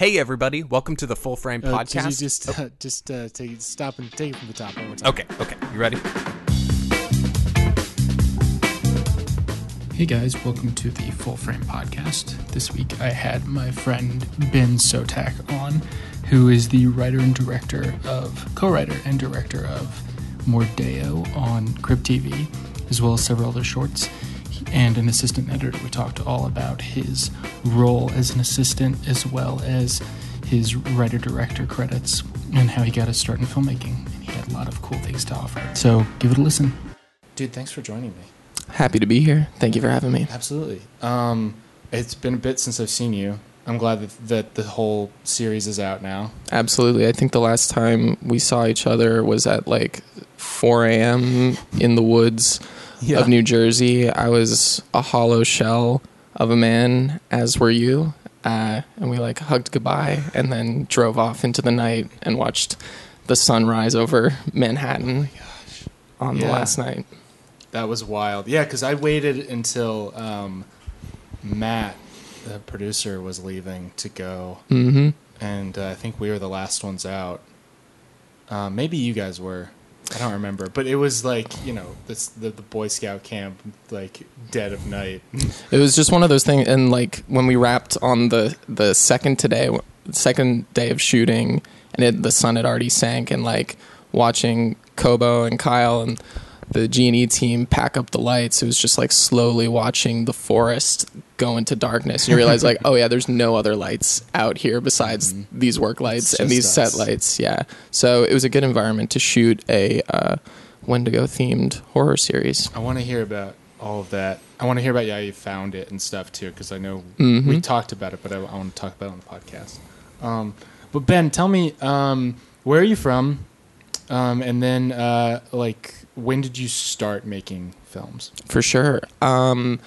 Hey everybody, welcome to the Full Frame Uh, could you Podcast. just uh, just uh, take stop and take it from the top one more time. Okay, okay, you ready? Hey guys, welcome to the Full Frame Podcast. This week I had my friend Ben Sottak on, who is the writer and director of, co writer and director of Mordeo on Crypt TV, as well as several other shorts, and an assistant editor. We talked all about his role as an assistant, as well as his writer director credits, and how he got his start in filmmaking. And he had a lot of cool things to offer. So give it a listen. Dude, thanks for joining me. Happy to be here. Thank you for having me. Absolutely. Um, it's been a bit since I've seen you. I'm glad that, that the whole series is out now. Absolutely. I think the last time we saw each other was at like 4 a.m. in the woods of New Jersey. I was a hollow shell of a man, as were you. Uh, and we like hugged goodbye and then drove off into the night and watched the sun rise over Manhattan on the last night. That was wild. Yeah, because I waited until um, Matt, the producer, was leaving to go, Mm-hmm. and uh, I think we were the last ones out. Uh, maybe you guys were. I don't remember, but it was like you know this the, the Boy Scout camp, like dead of night. It was just one of those things, and like when we wrapped on the the second today, second day of shooting, and it, the sun had already sank, and like watching Kobo and Kyle and the G and E team pack up the lights, it was just like slowly watching the forest go into darkness. And you realize like, oh yeah, there's no other lights out here besides these work lights and these just set lights. Yeah, so it was a good environment to shoot a uh, Wendigo themed horror series. I want to hear about all of that. I want to hear about how you found it and stuff too, because I know Mhm. we talked about it, but I, I want to talk about it on the podcast. Um, but Ben, tell me, um, where are you from? Um, and then, uh, like, when did you start making films? For sure. Um,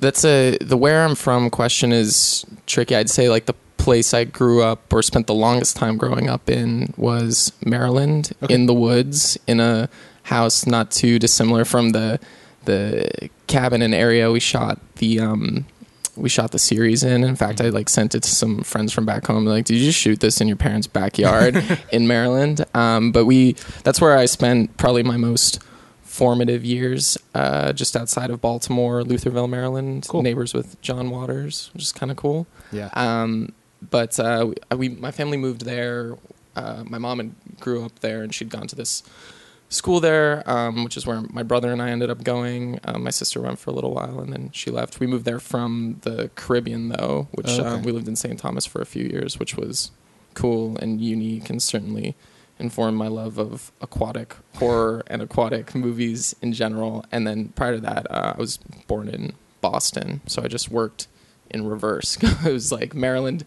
that's a the where I'm from question is tricky. I'd say like the place I grew up or spent the longest time growing up in was Maryland, Okay. in the woods, in a house not too dissimilar from the the cabin and area we shot the um, we shot the series in. In fact, I like sent it to some friends from back home. Like, did you just shoot this in your parents' backyard in Maryland? Um, but we that's where I spent probably my most formative years, uh, just outside of Baltimore, Lutherville, Maryland. Cool. Neighbors with John Waters, which is kind of cool. Yeah. Um, but uh, we, we, my family moved there. Uh, my mom had grew up there, and she'd gone to this school there, um, which is where my brother and I ended up going. Um, my sister went for a little while, and then she left. We moved there from the Caribbean, though, which Oh, okay. um, we lived in St. Thomas for a few years, which was cool and unique, and certainly informed my love of aquatic horror and aquatic movies in general. And then prior to that, uh, I was born in Boston, so I just worked in reverse. it was like Maryland,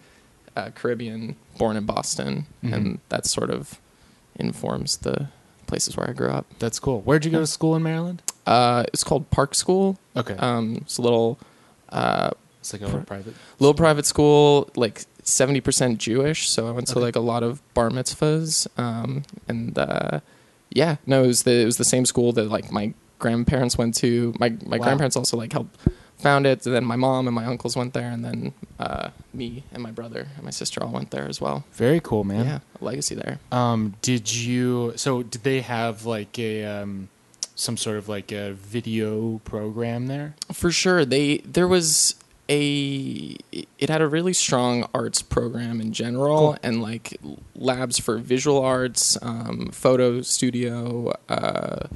uh, Caribbean, born in Boston, Mhm. and that sort of informs the places where I grew up. That's cool. Where'd you go to school in Maryland? Uh, it's called Park School. Okay. Um, it's a little, uh, it's like a little private. little private school, like seventy percent Jewish. So I went to Okay. like a lot of bar mitzvahs, um, and uh, yeah, no, it was the it was the same school that like my grandparents went to. My my Wow. grandparents also like helped found it. And then my mom and my uncles went there, and then uh, me and my brother and my sister all went there as well. Very cool, man. Yeah, legacy there. Um, did you? So, did they have like a um, some sort of like a video program there? For sure, they there was a it had a really strong arts program in general Cool. and like labs for visual arts, um, photo studio. Uh,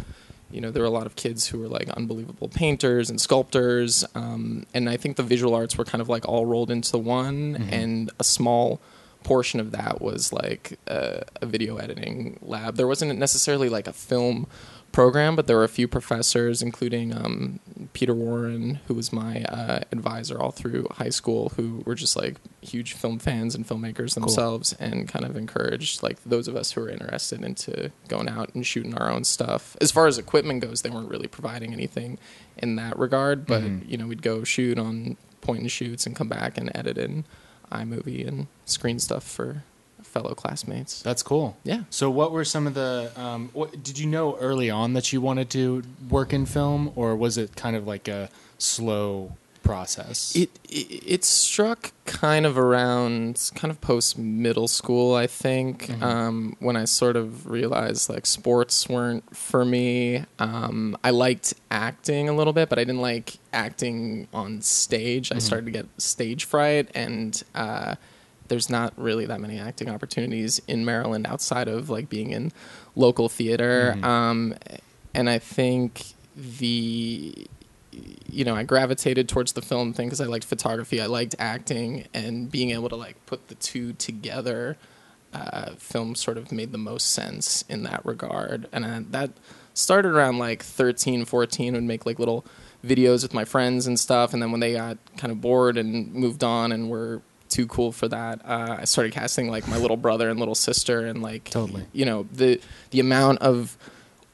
you know, there were a lot of kids who were like unbelievable painters and sculptors, um, and I think the visual arts were kind of like all rolled into one, Mhm. and a small portion of that was like a, a video editing lab. There wasn't necessarily like a film program, but there were a few professors, including um, Peter Warren, who was my uh, advisor all through high school, who were just like huge film fans and filmmakers themselves, and kind of encouraged like those of us who were interested into going out and shooting our own stuff. As far as equipment goes, they weren't really providing anything in that regard, but Mhm. you know we'd go shoot on point and shoots and come back and edit in iMovie and screen stuff for fellow classmates. That's cool. Yeah. So, what were some of the? Um, what, did you know early on that you wanted to work in film, or was it kind of like a slow process? It, it it struck kind of around kind of post middle school, I think, Mhm. um, when I sort of realized like sports weren't for me. Um, I liked acting a little bit, but I didn't like acting on stage. I Mhm. started to get stage fright, and uh, there's not really that many acting opportunities in Maryland outside of like being in local theater. Mhm. Um, and I think the you know, I gravitated towards the film thing because I liked photography, I liked acting, and being able to like put the two together, uh, film sort of made the most sense in that regard. And uh, that started around like 13, 14, would make like little videos with my friends and stuff. And then when they got kind of bored and moved on and were too cool for that, uh, I started casting like my little brother and little sister, and like Totally. you know the the amount of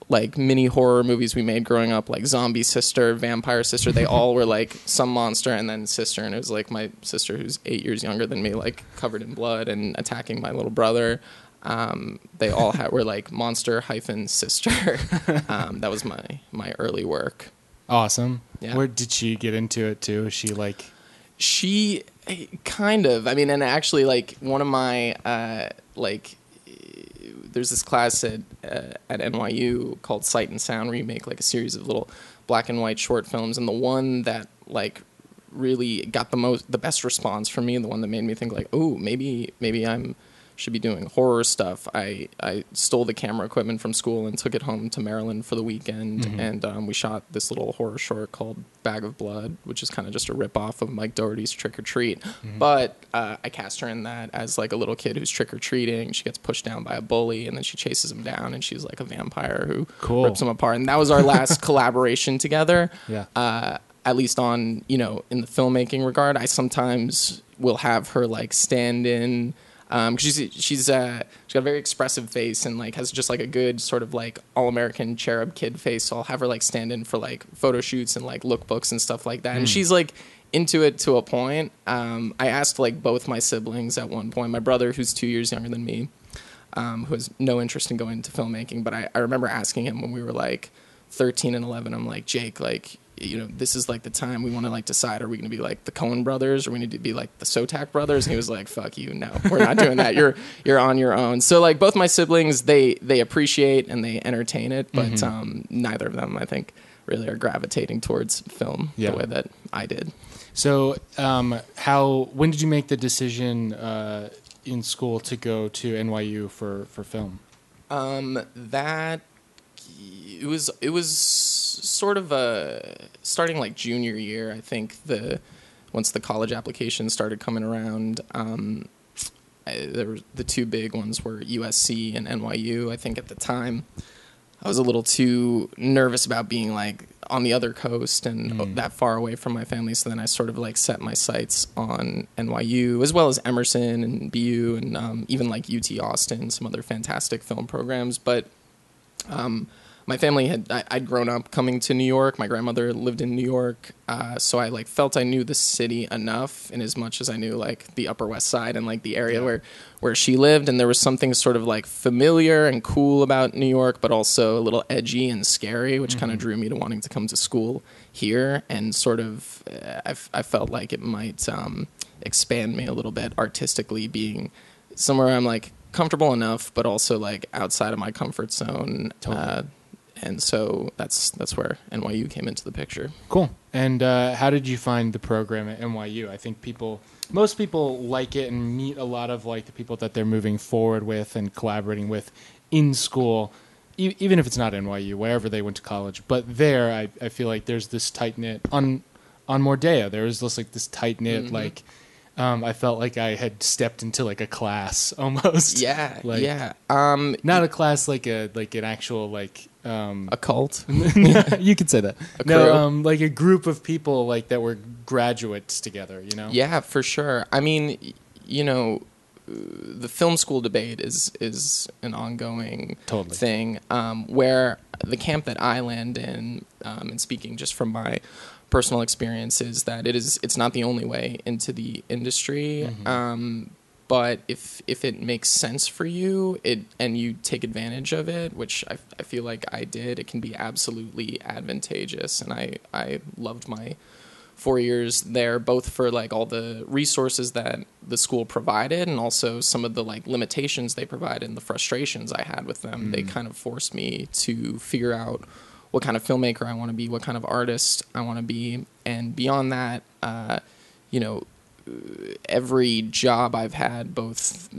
like mini horror movies we made growing up, like Zombie Sister, Vampire Sister. They all were like some monster and then sister, and it was like my sister who's eight years younger than me, like covered in blood and attacking my little brother. Um, they all had, were like monster hyphen sister. um, that was my my early work. awesome. Yeah. Where did she get into it too? Is she like She kind of. I mean, and actually, like one of my uh, like, there's this class at uh, at NYU called Sight and Sound, where you make like a series of little black and white short films, and the one that like really got the most, the best response from me, the one that made me think like, oh, maybe maybe I'm should be doing horror stuff. I, I stole the camera equipment from school and took it home to Maryland for the weekend, Mhm. and um, we shot this little horror short called Bag of Blood, which is kind of just a rip off of Mike Dougherty's Trick or Treat. But uh, I cast her in that as like a little kid who's trick or treating. She gets pushed down by a bully, and then she chases him down, and she's like a vampire who Cool. rips him apart. And that was our last collaboration together Yeah. uh, at least on you know in the filmmaking regard i sometimes will have her like stand in um 'cause she's she's uh she's got a very expressive face and like has just like a good sort of like all-american cherub kid face. So i'll have her like stand in for like photo shoots and like lookbooks and stuff like that. And she's like into it to a point. Um i asked like both my siblings at one point my brother who's two years younger than me um, who has no interest in going into filmmaking. But I, I remember asking him when we were like 13 and 11, I'm like, Jake, like, you know, this is like the time we want to like decide, are we going to be like the Coen brothers or we need to be like the Sottak brothers? And he was like, fuck you. No, we're not doing that. You're, you're on your own. So like both my siblings, they, they appreciate and they entertain it, but, Mhm. um, neither of them, I think, really are gravitating towards film Yeah. the way that I did. So, um, how when did you make the decision uh, in school to go to NYU for for film? Um, that it was it was sort of a starting like junior year. I think the once the college applications started coming around, um, I, there were the two big ones were USC and NYU. I think at the time, I was a little too nervous about being like on the other coast and Mm. that far away from my family. So then I sort of like set my sights on NYU as well as Emerson and BU and um, even like UT Austin, some other fantastic film programs. But um, my family had I, I'd grown up coming to New York. My grandmother lived in New York, uh, so I like felt I knew the city enough, in as much as I knew like the Upper West Side and like the area Yeah. where where she lived, and there was something sort of like familiar and cool about New York, but also a little edgy and scary, which kind of drew me to wanting to come to school here, and sort of uh, I, f- I felt like it might um, expand me a little bit artistically, being somewhere I'm like comfortable enough, but also like outside of my comfort zone. Totally. Uh, and so that's that's where NYU came into the picture. Cool. And uh, how did you find the program at NYU? I think people, most people like it and meet a lot of like the people that they're moving forward with and collaborating with in school, e- even if it's not NYU, wherever they went to college. But there, I, I feel like there's this tight knit on on Mordea. There was just like this tight knit Mhm. like. Um, I felt like I had stepped into like a class almost. Yeah, Like- yeah. Um, Not a class like a like an actual like um a cult. you could say that. A no, um, like a group of people like that were graduates together. You know. Yeah, for sure. I mean, you know, uh, the film school debate is is an ongoing Totally. thing. Um, where the camp that I land in, um, and speaking just from my personal experience, is that it is it's not the only way into the industry. Mhm. Um, but if if it makes sense for you, it and you take advantage of it, which I, I feel like I did, it can be absolutely advantageous. And I I loved my four years there, both for like all the resources that the school provided and also some of the like limitations they provided and the frustrations I had with them. They kind of forced me to figure out what kind of filmmaker I want to be, what kind of artist I want to be, and beyond that, uh, you know, every job I've had, both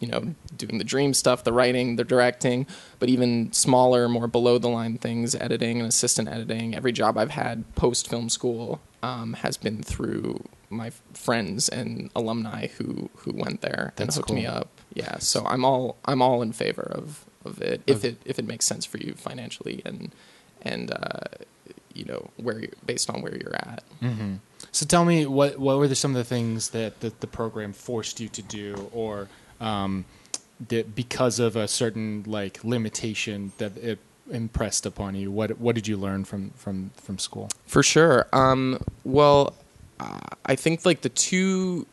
you know, doing the dream stuff, the writing, the directing, but even smaller, more below the line things, editing and assistant editing. Every job I've had post film school um, has been through my friends and alumni who who went there That's and hooked me up. Yeah, so I'm all I'm all in favor of of it if it if it makes sense for you financially and and uh, you know where based on where you're at. So tell me, what what were the, some of the things that the, the program forced you to do, or um, that because of a certain like limitation that it impressed upon you? What what did you learn from from from school? For sure. Um, well, uh, I think like the two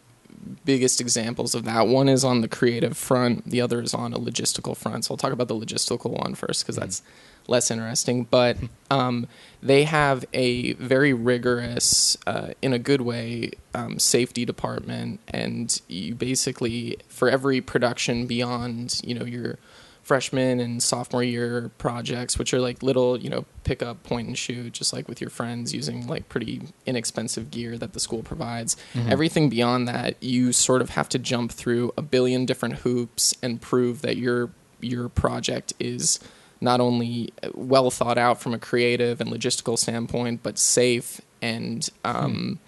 biggest examples of that one is on the creative front, the other is on a logistical front. So I'll talk about the logistical one first because that's less interesting. But um, they have a very rigorous, uh, in a good way, um, safety department, and you basically for every production beyond you know your freshman and sophomore year projects, which are like little, you know, pick up, point and shoot, just like with your friends using like pretty inexpensive gear that the school provides. Everything beyond that, you sort of have to jump through a billion different hoops and prove that your your project is not only well thought out from a creative and logistical standpoint, but safe and um,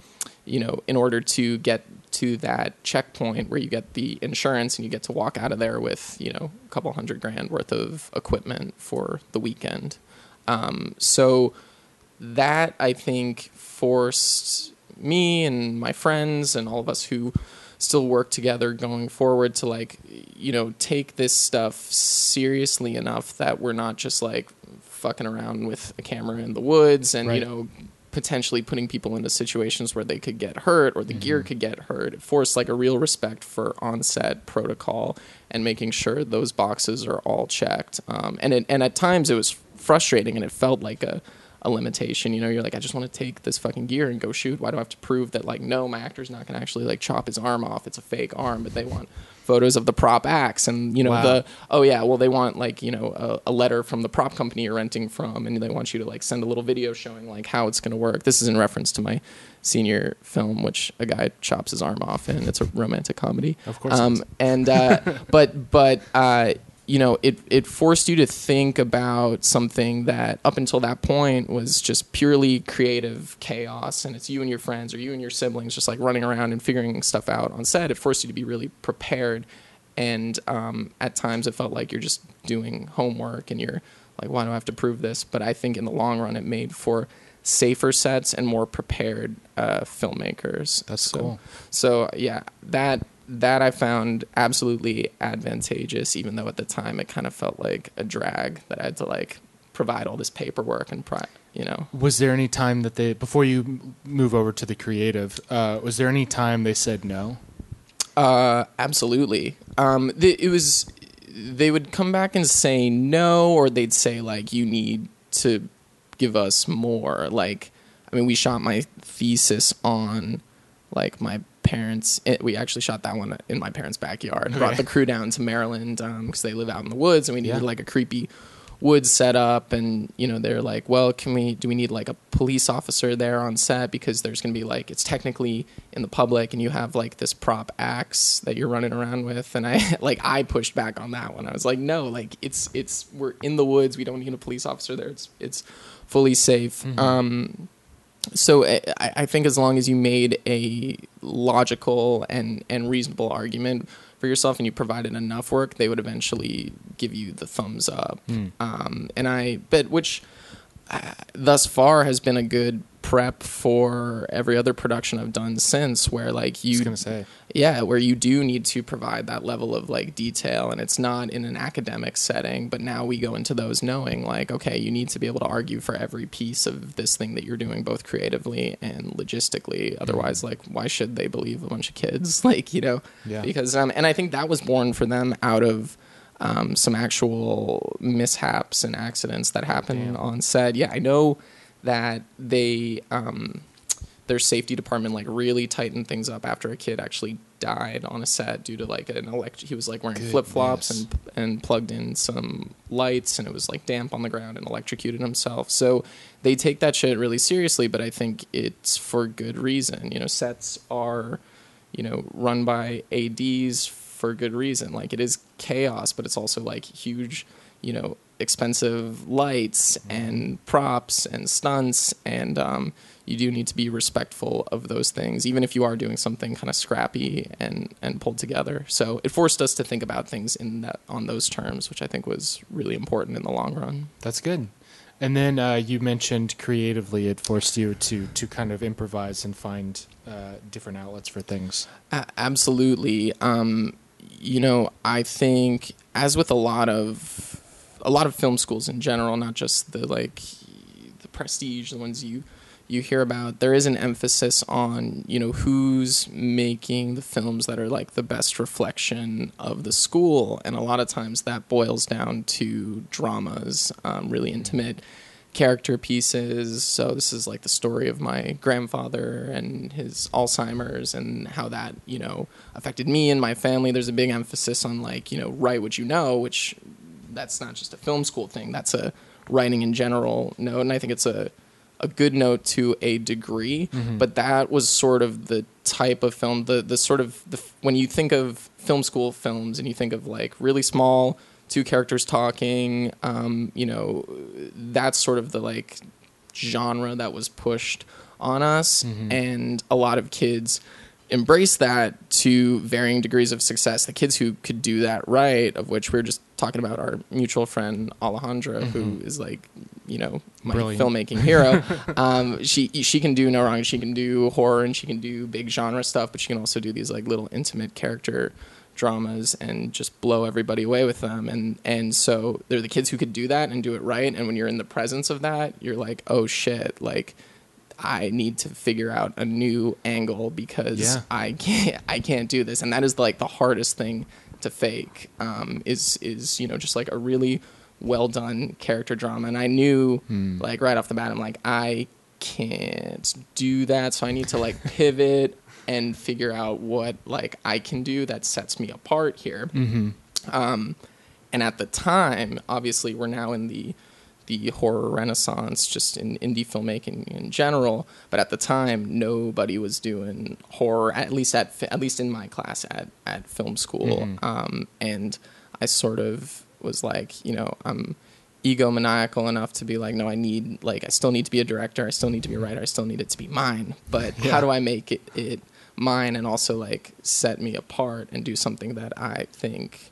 you know, in order to get to that checkpoint where you get the insurance and you get to walk out of there with, you know, a couple hundred grand worth of equipment for the weekend. Um, so that I think forced me and my friends and all of us who still work together going forward to like, you know, take this stuff seriously enough that we're not just like fucking around with a camera in the woods and, Right. you know, potentially putting people into situations where they could get hurt or the gear could get hurt. It forced like a real respect for on-set protocol and making sure those boxes are all checked. Um, and it, and at times it was frustrating and it felt like a a limitation. You know, you're like, I just want to take this fucking gear and go shoot. Why do I have to prove that like no, my actor's not gonna actually like chop his arm off? It's a fake arm, but they want photos of the prop axe and you know Wow. the oh yeah well they want like you know a, a letter from the prop company you're renting from and they want you to like send a little video showing like how it's going to work this is in reference to my senior film which a guy chops his arm off and it's a romantic comedy Of course um, and uh, but but uh, you know it it forced you to think about something that up until that point was just purely creative chaos and it's you and your friends or you and your siblings just like running around and figuring stuff out on set. It forced you to be really prepared and um, at times it felt like you're just doing homework and you're like why do i have to prove this? But i think in the long run it made for safer sets and more prepared uh, filmmakers. That's so, cool. so yeah that that i found absolutely advantageous even though at the time it kind of felt like a drag that i had to like provide all this paperwork and pri- you know Was there any time that they before you move over to the creative? Uh, was there any time they said no? Uh, absolutely. Um, th- it was they would come back and say no, or they'd say like you need to give us more. Like, I mean, we shot my thesis on like my parents. It, we actually shot that one in my parents' backyard. Brought the crew down to Maryland because they live out in the woods, and we needed Yeah. like a creepy woods set up and you know they're like well can we do we need like a police officer there on set? Because there's going to be like it's technically in the public and you have like this prop axe that you're running around with. And i like i pushed back on that one. I was like no like it's it's we're in the woods. We don't need a police officer there. It's it's fully safe. Um so I, I think as long as you made a logical and, and reasonable argument for yourself and you provided enough work, they would eventually give you the thumbs up. Um, and I, but which uh, thus far has been a good prep for every other production I've done since, where like I you, was gonna say. Yeah, where you do need to provide that level of like detail, and it's not in an academic setting. But now we go into those knowing like, okay, you need to be able to argue for every piece of this thing that you're doing, both creatively and logistically. Otherwise, like, why should they believe a bunch of kids? Like, you know, Yeah. because um, and I think that was born for them out of. Um, some actual mishaps and accidents that happened Damn. on set. Yeah, I know that they um, their safety department like really tightened things up after a kid actually died on a set due to like an elect. He was like wearing flip flops and and plugged in some lights, and it was like damp on the ground and electrocuted himself. So they take that shit really seriously, but I think it's for good reason. You know, sets are you know run by ads for good reason. Like it is chaos, but it's also like huge, you know, expensive lights and props and stunts and um, you do need to be respectful of those things, even if you are doing something kind of scrappy and, and pulled together. So it forced us to think about things in that on those terms, which I think was really important in the long run. That's good. And then uh, you mentioned creatively, it forced you to to kind of improvise and find uh, different outlets for things. A- absolutely. Um, you know, I think as with a lot of a lot of film schools in general, not just the like the prestige, the ones you you hear about, there is an emphasis on you know who's making the films that are like the best reflection of the school, and a lot of times that boils down to dramas, um, really intimate character pieces. So this is like the story of my grandfather and his Alzheimer's and how that, you know, affected me and my family. There's a big emphasis on like, you know, write what you know, which that's not just a film school thing. That's a writing in general note. And I think it's a a good note to a degree, mm-hmm. but that was sort of the type of film, the the sort of the when you think of film school films and you think of like really small two characters talking, um, you know, that's sort of the like genre that was pushed on us, and a lot of kids embrace that to varying degrees of success. The kids who could do that right, of which we are just talking about our mutual friend Alejandra, who is like, you know, my Brilliant. filmmaking hero. um, she she can do no wrong. She can do horror and she can do big genre stuff, but she can also do these like little intimate character dramas and just blow everybody away with them. And and so they're the kids who could do that and do it right. And when you're in the presence of that, you're like, oh shit, like. I need to figure out a new angle because Yeah. I can't I can't do this, and that is like the hardest thing to fake. Um, is is you know just like a really well done character drama, and I knew like right off the bat, I'm like I can't do that, so I need to like pivot and figure out what like I can do that sets me apart here. Um, and at the time, obviously, we're now in the the horror renaissance, just in indie filmmaking in general. But at the time, nobody was doing horror, at least at at least in my class at at film school. Um, and I sort of was like, you know, I'm egomaniacal enough to be like, no, I need like I still need to be a director, I still need to be a writer, I still need it to be mine. But how do I make it, it mine and also like set me apart and do something that I think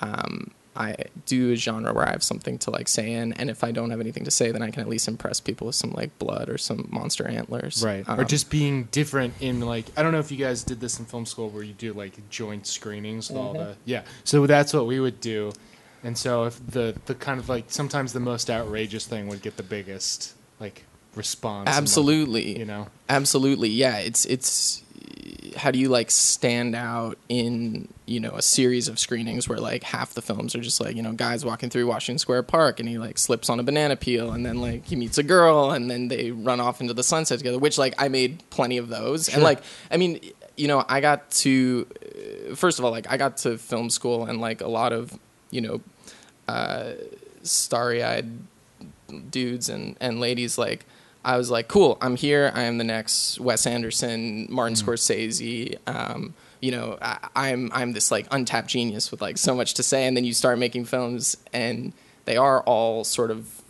um, I do a genre where I have something to like say in, and if I don't have anything to say, then I can at least impress people with some like blood or some monster antlers, Right. or Um, just being different in like I don't know if you guys did this in film school where you do like joint screenings with all the yeah. So that's what we would do. And so if the the kind of like sometimes the most outrageous thing would get the biggest like response. and, like, absolutely, you know. absolutely, yeah. It's it's how do you like stand out in you know a series of screenings where like half the films are just like you know guys walking through Washington Square Park and he like slips on a banana peel and then like he meets a girl and then they run off into the sunset together which like I made plenty of those. And like I mean you know I got to uh, first of all like I got to film school and like a lot of you know uh, starry-eyed dudes and, and ladies like I was like, cool, I'm here. I am the next Wes Anderson, Martin Scorsese. Um, you know, I, I'm I'm this like untapped genius with like so much to say, and then you start making films, and they are all sort of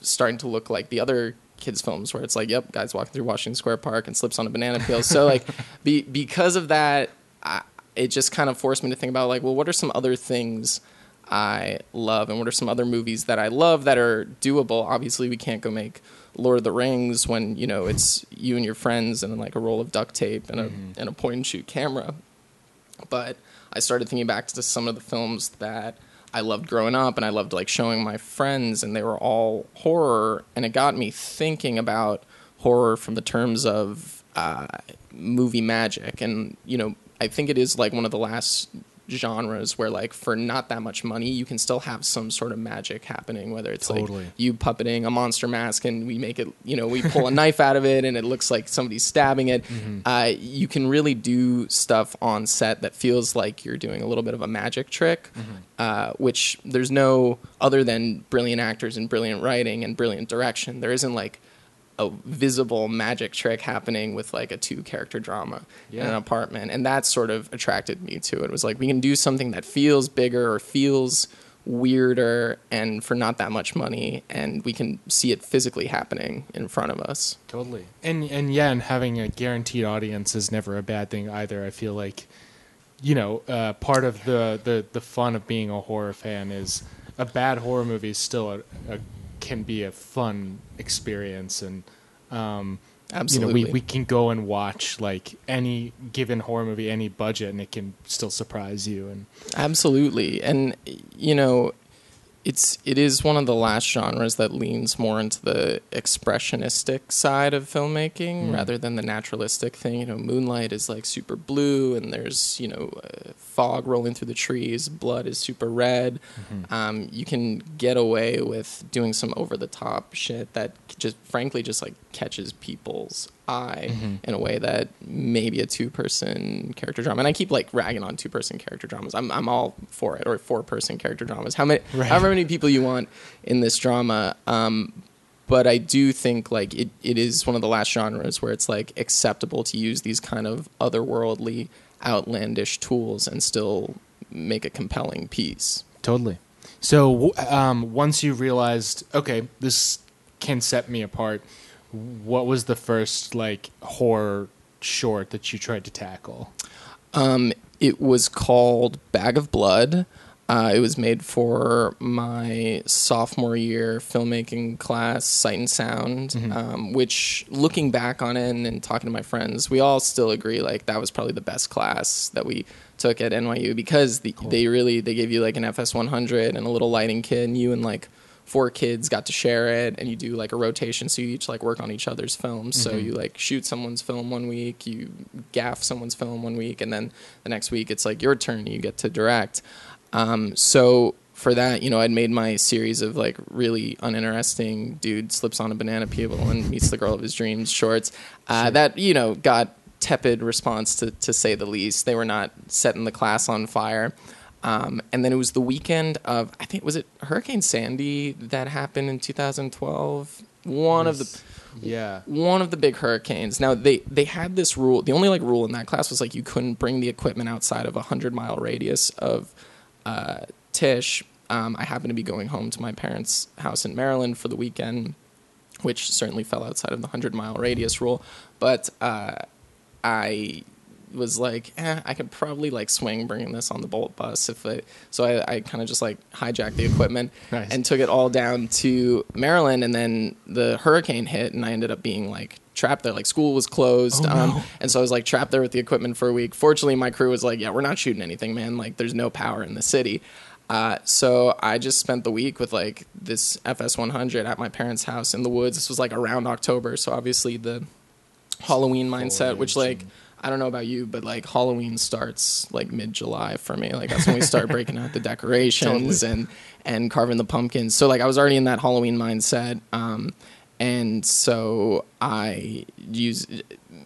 starting to look like the other kids' films, where it's like, yep, guys walking through Washington Square Park and slips on a banana peel. So like, be, because of that, I, it just kind of forced me to think about like, well, what are some other things I love, and what are some other movies that I love that are doable? Obviously, we can't go make Lord of the Rings when you know it's you and your friends and like a roll of duct tape and a and a point and shoot camera. But I started thinking back to some of the films that I loved growing up, and I loved like showing my friends, and they were all horror, and it got me thinking about horror from the terms of uh, movie magic, and you know, I think it is like one of the last genres where like for not that much money you can still have some sort of magic happening whether it's Totally. like you puppeting a monster mask and we make it you know we pull a knife out of it and it looks like somebody's stabbing it. Uh, you can really do stuff on set that feels like you're doing a little bit of a magic trick uh, which there's no other than brilliant actors and brilliant writing and brilliant direction there isn't like a visible magic trick happening with like a two character drama in an apartment and that sort of attracted me to it. it was like we can do something that feels bigger or feels weirder and for not that much money and we can see it physically happening in front of us Totally. And and yeah, and having a guaranteed audience is never a bad thing either. I feel like, you know, uh, part of the, the the fun of being a horror fan is a bad horror movie is still a, a can be a fun experience and um absolutely you know we, we can go and watch like any given horror movie any budget and it can still surprise you and Absolutely, and you know, it's it is one of the last genres that leans more into the expressionistic side of filmmaking rather than the naturalistic thing. You know, Moonlight is like super blue, and there's you know uh, fog rolling through the trees. Blood is super red. Um, you can get away with doing some over the top shit that just frankly just like catches people's eye in a way that maybe a two person character drama and I keep like ragging on two person character dramas. I'm I'm all for it or four person character dramas. How many Right. however many people you want in this drama. Um but I do think like it, it is one of the last genres where it's like acceptable to use these kind of otherworldly outlandish tools and still make a compelling piece. Totally. So um, once you realized, okay, this can set me apart. What was the first like horror short that you tried to tackle? Um, it was called Bag of Blood. Uh, it was made for my sophomore year filmmaking class, Sight and Sound, um, which, looking back on it and, and talking to my friends, we all still agree like that was probably the best class that we took at NYU because the, they really they gave you like an FS 100 and a little lighting kit, and you and like four kids got to share it, and you do like a rotation, so you each like work on each other's films. So you like shoot someone's film one week, you gaff someone's film one week, and then the next week it's like your turn, you get to direct. Um, so for that, you know, I'd made my series of like really uninteresting dude slips on a banana peel and meets the girl of his dreams shorts. Uh, That you know got tepid response to to say the least. They were not setting the class on fire. Um, and then it was the weekend of I think was it Hurricane Sandy that happened in 2012. One of the Yeah. one of the big hurricanes. Now they they had this rule. The only like rule in that class was like you couldn't bring the equipment outside of a hundred mile radius of uh, Tisch. Um, I happened to be going home to my parents' house in Maryland for the weekend, which certainly fell outside of the hundred mile radius rule. But uh, I was like, eh, I could probably like swing bringing this on the Bolt bus if I. So I, I kind of just like hijacked the equipment Nice. and took it all down to Maryland, and then the hurricane hit, and I ended up being like trapped there. Like school was closed, Oh, no. um, and so I was like trapped there with the equipment for a week. Fortunately, my crew was like, "Yeah, we're not shooting anything, man. Like, there's no power in the city." Uh, so I just spent the week with like this FS 100 at my parents' house in the woods. This was like around October, so obviously the Halloween mindset, which Foliage like I don't know about you, but like Halloween starts like mid July for me. Like that's when we start breaking out the decorations and and carving the pumpkins. So like I was already in that Halloween mindset. Um, and so I use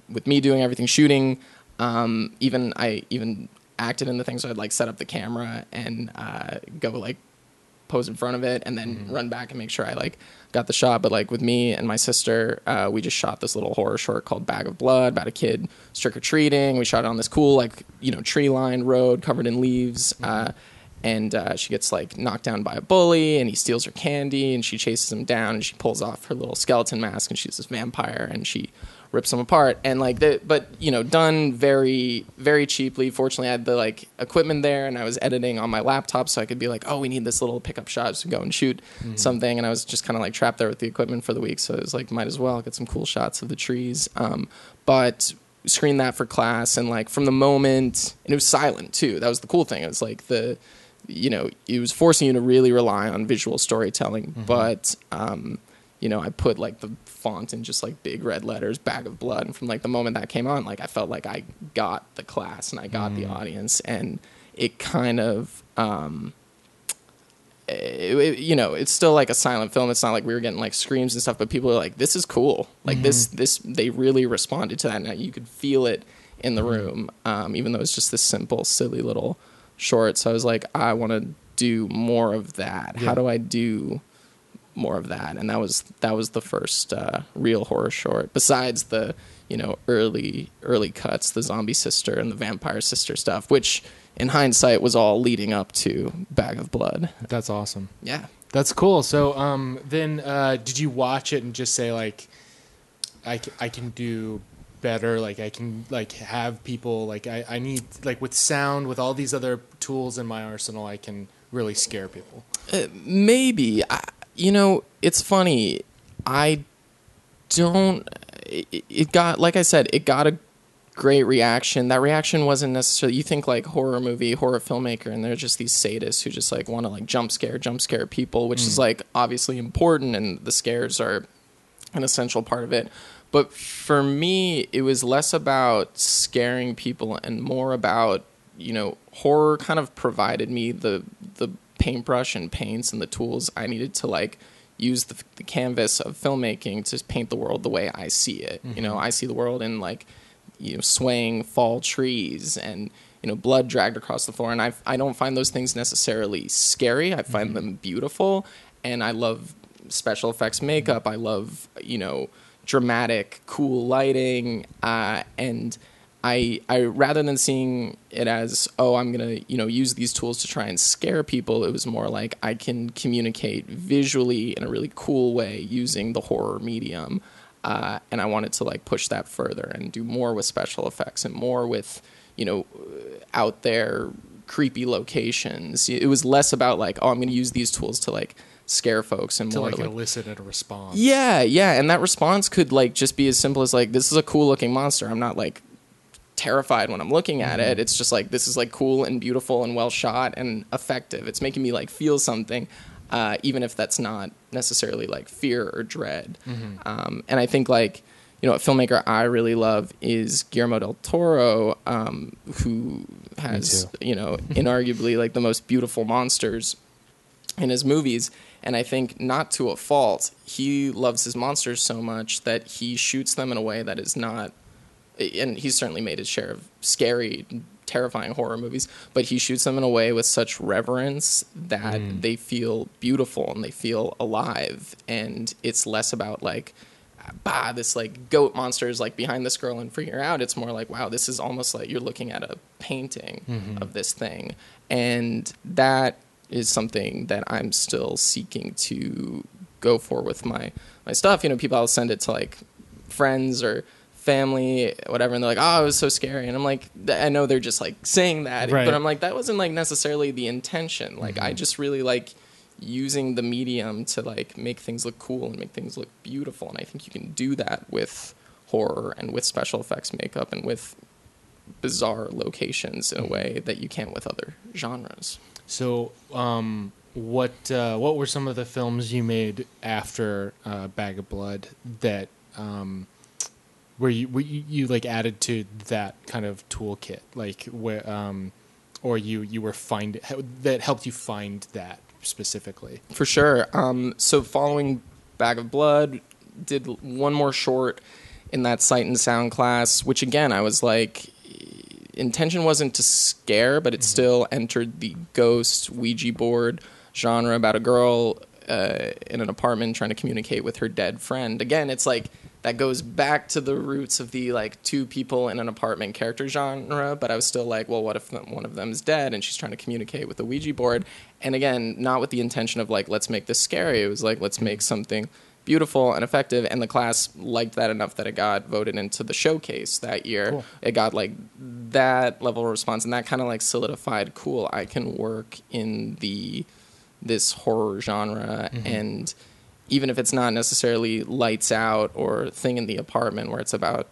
with me doing everything shooting. Um, even I even acted in the things. So I'd like set up the camera and uh, go like pose in front of it and then run back and make sure I like got the shot. But like with me and my sister, uh, we just shot this little horror short called Bag of Blood about a kid trick or treating. We shot it on this cool like you know tree lined road covered in leaves. Uh, and uh, she gets like knocked down by a bully and he steals her candy and she chases him down and she pulls off her little skeleton mask and she's this vampire and she rips him apart. And like the but you know done very very cheaply. Fortunately i had the like equipment there and i was editing on my laptop so i could be like oh we need this little pickup shot so go and shoot something. And i was just kind of like trapped there with the equipment for the week. So it was like might as well get some cool shots of the trees. Um, but screen that for class and like from the moment and it was silent too. That was the cool thing. It was like the you know it was forcing you to really rely on visual storytelling. But um you know i put like the font in just like big red letters bag of blood. And from like the moment that came on like i felt like i got the class and i got the audience. And it kind of um, it- it- you know it's still like a silent film. It's not like we were getting like screams and stuff but people are like this is cool. Like this this they really responded to that. And you could feel it in the room um, even though it's just this simple silly little short. So i was like i want to do more of that. Yeah. how do i do more of that and that was that was the first uh, real horror short besides the you know early early cuts the zombie sister and the vampire sister stuff which in hindsight was all leading up to bag of blood That's awesome. yeah That's cool. So, um, then, uh, did you watch it and just say like, I, c- I can do better? Like, I can like have people like I, I need like with sound with all these other tools in my arsenal, I can really scare people. Uh, maybe I, you know it's funny. I don't it, it got like i said it got a great reaction. That reaction wasn't necessarily you think like horror movie horror filmmaker and they're just these sadists who just like want to like jump scare jump scare people which is mm. like obviously important and the scares are an essential part of it. But for me it was less about scaring people and more about you know horror kind of provided me the the paintbrush and paints and the tools i needed to like use the, the canvas of filmmaking to paint the world the way i see it. You know mm-hmm. i see the world in like you know swaying fall trees and you know blood dragged across the floor and i i don't find those things necessarily scary. I find mm-hmm. them beautiful and i love special effects makeup. Mm-hmm. I love you know dramatic cool lighting uh, and I, I rather than seeing it as oh I'm gonna you know use these tools to try and scare people it was more like I can communicate visually in a really cool way using the horror medium uh, and I wanted to like push that further and do more with special effects and more with you know out there creepy locations it was less about like oh I'm gonna use these tools to like scare folks and To more like to, like, elicit a response. yeah, yeah, and that response could like just be as simple as like this is a cool looking monster. I'm not like terrified when I'm looking at Mm-hmm. it. It's just like this is like cool and beautiful and well shot and effective. It's making me like feel something, uh, even if that's not necessarily like fear or dread. Mm-hmm. Um, and I think like you know a filmmaker I really love is Guillermo del Toro, um, who has you know inarguably like the most beautiful monsters in his movies. And I think, not to a fault, he loves his monsters so much that he shoots them in a way that is not. And he's certainly made his share of scary, terrifying horror movies, but he shoots them in a way with such reverence that mm. they feel beautiful and they feel alive. And it's less about like, bah, this like goat monster is like behind this girl and freaking her out. It's more like, wow, this is almost like you're looking at a painting mm-hmm. of this thing. And that is something that I'm still seeking to go for with my, my stuff. You know, people, I'll send it to like friends or family, whatever, and they're like, oh, it was so scary. And I'm like, I know they're just like saying that, Right. but I'm like, that wasn't like necessarily the intention. Like, I just really like using the medium to like make things look cool and make things look beautiful. And I think you can do that with horror and with special effects makeup and with bizarre locations in a way that you can't with other genres. So, um, what uh, what were some of the films you made after uh, Bag of Blood that um, were you, were you you like added to that kind of toolkit, like where um, or you you were find that helped you find that specifically? For sure. Um, so following Bag of Blood, did one more short in that sight and sound class, which again I was like, intention wasn't to scare, but it still entered the ghost Ouija board genre about a girl uh, in an apartment trying to communicate with her dead friend. Again, it's like that goes back to the roots of the like two people in an apartment character genre, but I was still like, well, what if one of them is dead and she's trying to communicate with the Ouija board? And again, not with the intention of like, let's make this scary. It was like, let's make something beautiful and effective. And the class liked that enough that it got voted into the showcase that year. Cool. It got like that level of response, and that kind of like solidified. Cool, I can work in the this horror genre mm-hmm. and even if it's not necessarily lights out or thing in the apartment where it's about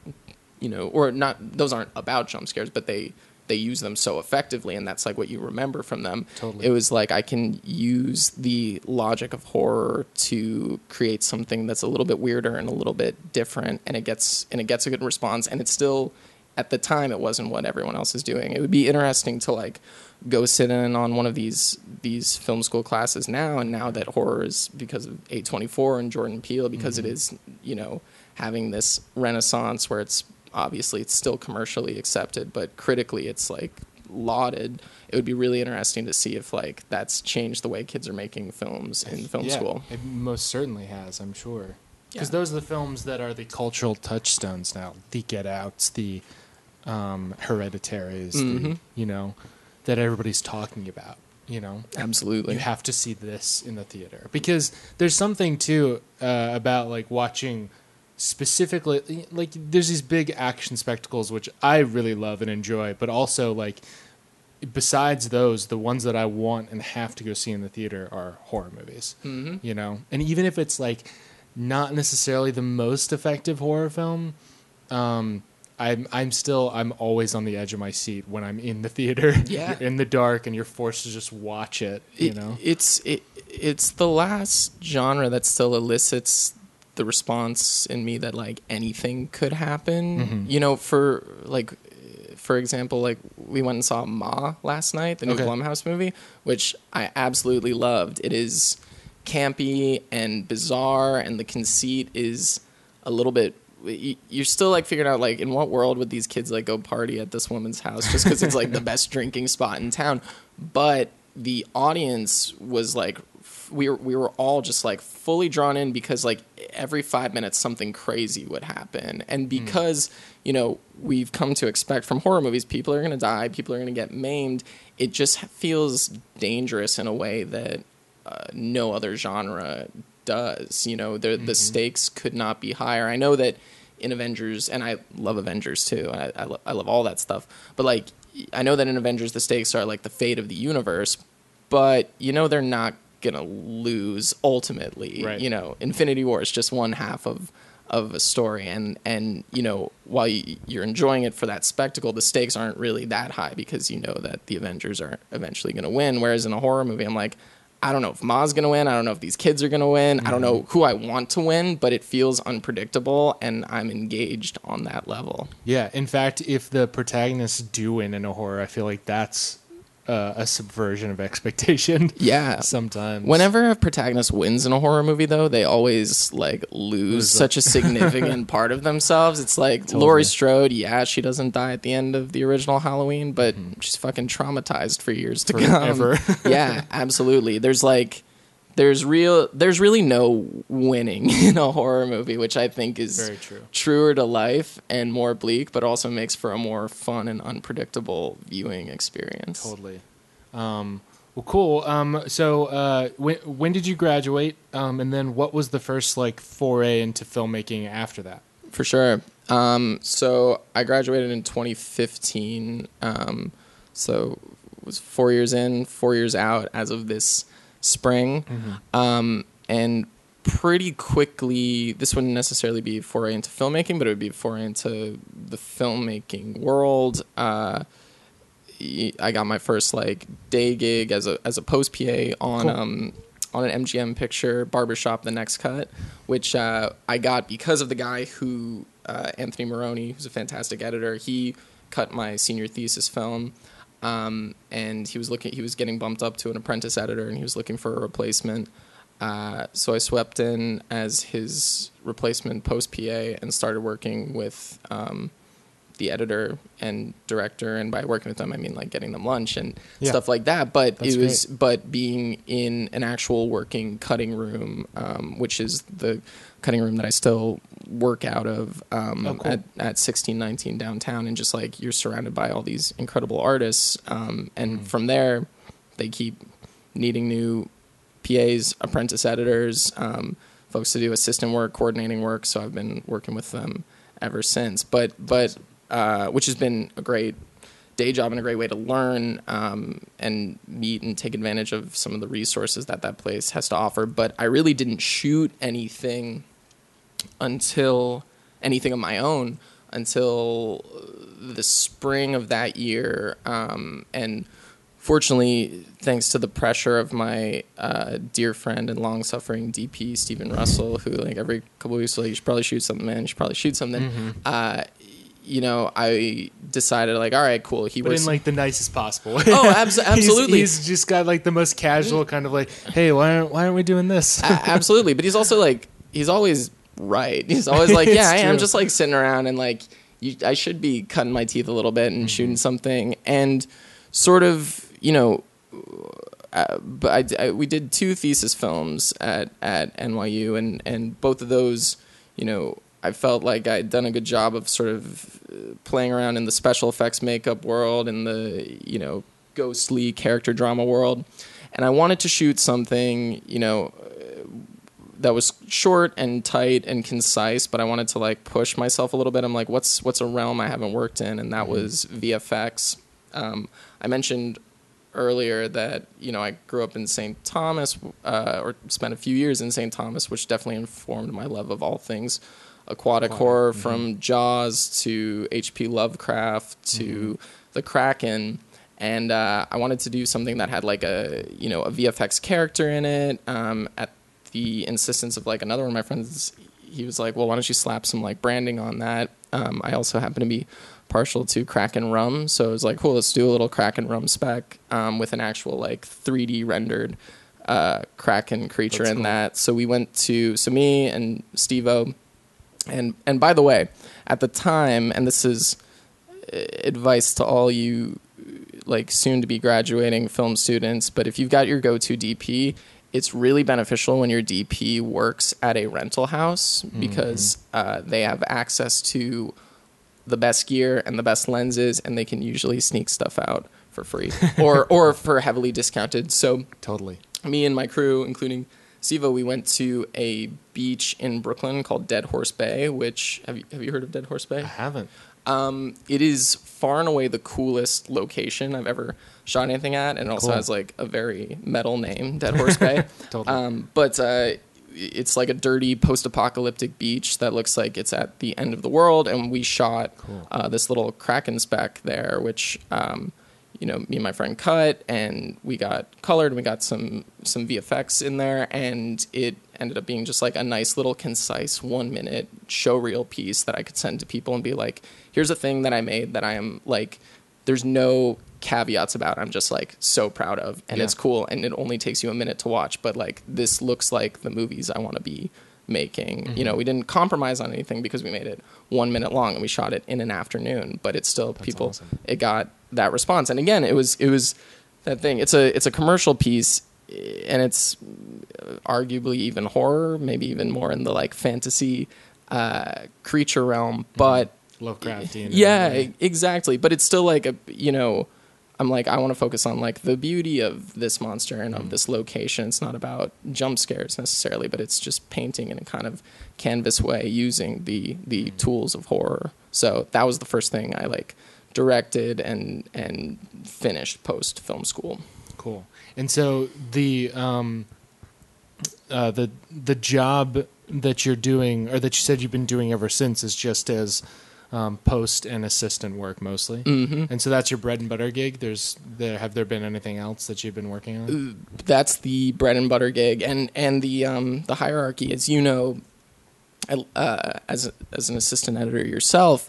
you know or not those aren't about jump scares but they they use them so effectively and that's like what you remember from them Totally. it was like i can use the logic of horror to create something that's a little bit weirder and a little bit different and it gets and it gets a good response and it's still at the time it wasn't what everyone else is doing. It would be interesting to like go sit in on one of these these film school classes now, and now that horror is because of A24 and Jordan Peele, because Mm-hmm. it is you know having this renaissance where it's obviously it's still commercially accepted, but critically it's like lauded. It would be really interesting to see if like that's changed the way kids are making films in film yeah, school. It most certainly has, I'm sure. Because Yeah. those are the films that are the cultural touchstones now. The Get Outs, the um, Hereditaries, the, Mhm. you know, that everybody's talking about. You know, Absolutely. you have to see this in the theater because there's something too uh, about like watching specifically like there's these big action spectacles which I really love and enjoy, but also like besides those, the ones that I want and have to go see in the theater are horror movies. Mhm. You know, and even if it's like not necessarily the most effective horror film, um, I'm I'm still I'm always on the edge of my seat when I'm in the theater. Yeah. in the dark and you're forced to just watch it. You It- know, it's it, it's the last genre that still elicits the response in me that like anything could happen. Mhm. You know, for like for example, like we went and saw Ma last night, the new Okay. Blumhouse movie, which I absolutely loved. It is campy and bizarre, and the conceit is a little bit. You're still like figuring out like in what world would these kids like go party at this woman's house just because it's like the best drinking spot in town, but the audience was like we were, we were all just like fully drawn in because like every five minutes something crazy would happen. And because you know we've come to expect from horror movies people are going to die people are going to get maimed it just feels dangerous in a way that uh, no other genre does you know? The the stakes could not be higher. I know that in avengers and i love avengers too i, I, lo- I love all that stuff but like i know that in avengers the stakes are like the fate of the universe but you know they're not gonna lose ultimately. Right. You know, Infinity War is just one half of of a story, and and you know while you, you're enjoying it for that spectacle, the stakes aren't really that high because you know that the Avengers are eventually gonna win. Whereas in a horror movie, I'm like. I don't know if Ma's gonna win. I don't know if these kids are gonna win. I don't know mm-hmm. who I want to win, but it feels unpredictable, and I'm engaged on that level. yeah. In fact, if the protagonists do win in a horror, I feel like that's uh, a subversion of expectation. Yeah, Sometimes, Whenever a protagonist wins in a horror movie, though, they always like lose Lose such a significant part of themselves. It's like Totally. Laurie Strode. Yeah, she doesn't die at the end of the original Halloween, but she's fucking traumatized for years to Forever. come. yeah, absolutely. There's like, there's real, there's really no winning in a horror movie, which I think is very true. truer to life and more bleak, but also makes for a more fun and unpredictable viewing experience. Totally. Um, well, cool. Um, so, uh, when when did you graduate? Um, and then what was the first like foray into filmmaking after that? For sure. Um, so I graduated in 2015. Um, so it was four years in, four years out as of this spring. Um, and pretty quickly, this wouldn't necessarily be a foray into filmmaking, but it would be a foray into the filmmaking world. Uh, I got my first like day gig as a as a post PA on Cool. um on an MGM picture, Barbershop The Next Cut, which uh, I got because of the guy who uh, Anthony Maroney, who's a fantastic editor. He cut my senior thesis film, um, and he was looking. He was getting bumped up to an apprentice editor, and he was looking for a replacement. Uh, so I swept in as his replacement post PA and started working with um, the editor and director. And by working with them, I mean like getting them lunch and Yeah. stuff like that. But That's it was but being in an actual working cutting room, um, which is the cutting room that I still work out of um, Oh, cool. at, at 1619 downtown, and just like you're surrounded by all these incredible artists, um, and Mm. from there they keep needing new PAs, apprentice editors, um, folks to do assistant work, coordinating work. So I've been working with them ever since. But but uh, which has been a great day job and a great way to learn um, and meet and take advantage of some of the resources that that place has to offer. But I really didn't shoot anything until anything of my own until the spring of that year. Um, and fortunately, thanks to the pressure of my uh, dear friend and long suffering DP, Stephen Russell, who like every couple of weeks, like, you should probably shoot something, man. You should probably shoot something. Uh, you know, I decided like, all right, cool. He but was in like the nicest possible. Oh, abs- He's- absolutely. He's, just got like the most casual kind of like, hey, why aren't why aren't we doing this? A- absolutely. But he's also like he's always right. He's always like, yeah, I am just like sitting around and like you, I should be cutting my teeth a little bit and shooting something and sort of you know. Uh, but I, I- we did two thesis films at, at NYU, and, and both of those, you know, I felt like I'd done a good job of sort of uh, playing around in the special effects makeup world and the, you know, ghostly character drama world. And I wanted to shoot something, you know, that was short and tight and concise, but I wanted to like push myself a little bit. I'm like, what's what's a realm I haven't worked in, and that was VFX. Um, I mentioned earlier that you know I grew up in St. Thomas, uh, or spent a few years in St. Thomas, which definitely informed my love of all things aquatic horror, from Jaws to H.P. Lovecraft to the Kraken and uh, I wanted to do something that had like a you know a VFX character in it. Um, at the insistence of like another one of my friends, he was like, "Well, why don't you slap some like branding on that?" Um, I also happen to be partial to Kraken rum, so it was like, "Cool, let's do a little Kraken rum spec um, with an actual like 3D rendered uh, Kraken creature That's in cool. that." So we went to so me and Stevo, and and by the way, at the time, and this is uh, advice to all you like soon to be graduating film students, but if you've got your go to DP, it's really beneficial when your DP works at a rental house because uh, they have access to the best gear and the best lenses, and they can usually sneak stuff out for free or or for heavily discounted. So totally. me and my crew, including Sivo, we went to a beach in Brooklyn called Dead Horse Bay. Which have you have you heard of Dead Horse Bay? I haven't. Um, it is far and away the coolest location I've ever shot anything at, and it also Cool. has like a very metal name, Dead Horse Bay. Totally. Um, but uh, it's like a dirty post-apocalyptic beach that looks like it's at the end of the world, and we shot Cool. uh, this little kraken speck there, which um, you know me and my friend cut, and we got colored, and we got some some VFX in there, and it ended up being just like a nice little concise one minute show reel piece that I could send to people and be like, here's a thing that I made that I am like, there's no caveats about. I'm just like so proud of, and Yeah. it's cool, and it only takes you a minute to watch, but like this looks like the movies I want to be making. You know, we didn't compromise on anything because we made it one minute long and we shot it in an afternoon, but it's still people. awesome. It got that response, and again, it was it was that thing. It's a it's a commercial piece, eh, and it's arguably even horror, maybe even more in the like fantasy uh, creature realm, but Lovecraftian. yeah, Right? exactly. But it's still like a you know, I'm like I want to focus on like the beauty of this monster and of this location. It's not about jump scares necessarily, but it's just painting in a kind of canvas way using the the tools of horror. So that was the first thing I like directed and and finished post film school. Cool. And so the um, uh, the the job that you're doing, or that you said you've been doing ever since, is just as um, post and assistant work mostly. Mm-hmm. And so that's your bread and butter gig. There's there have there been anything else that you've been working on? that's the bread and butter gig and and the um the hierarchy as you know uh, as as an assistant editor yourself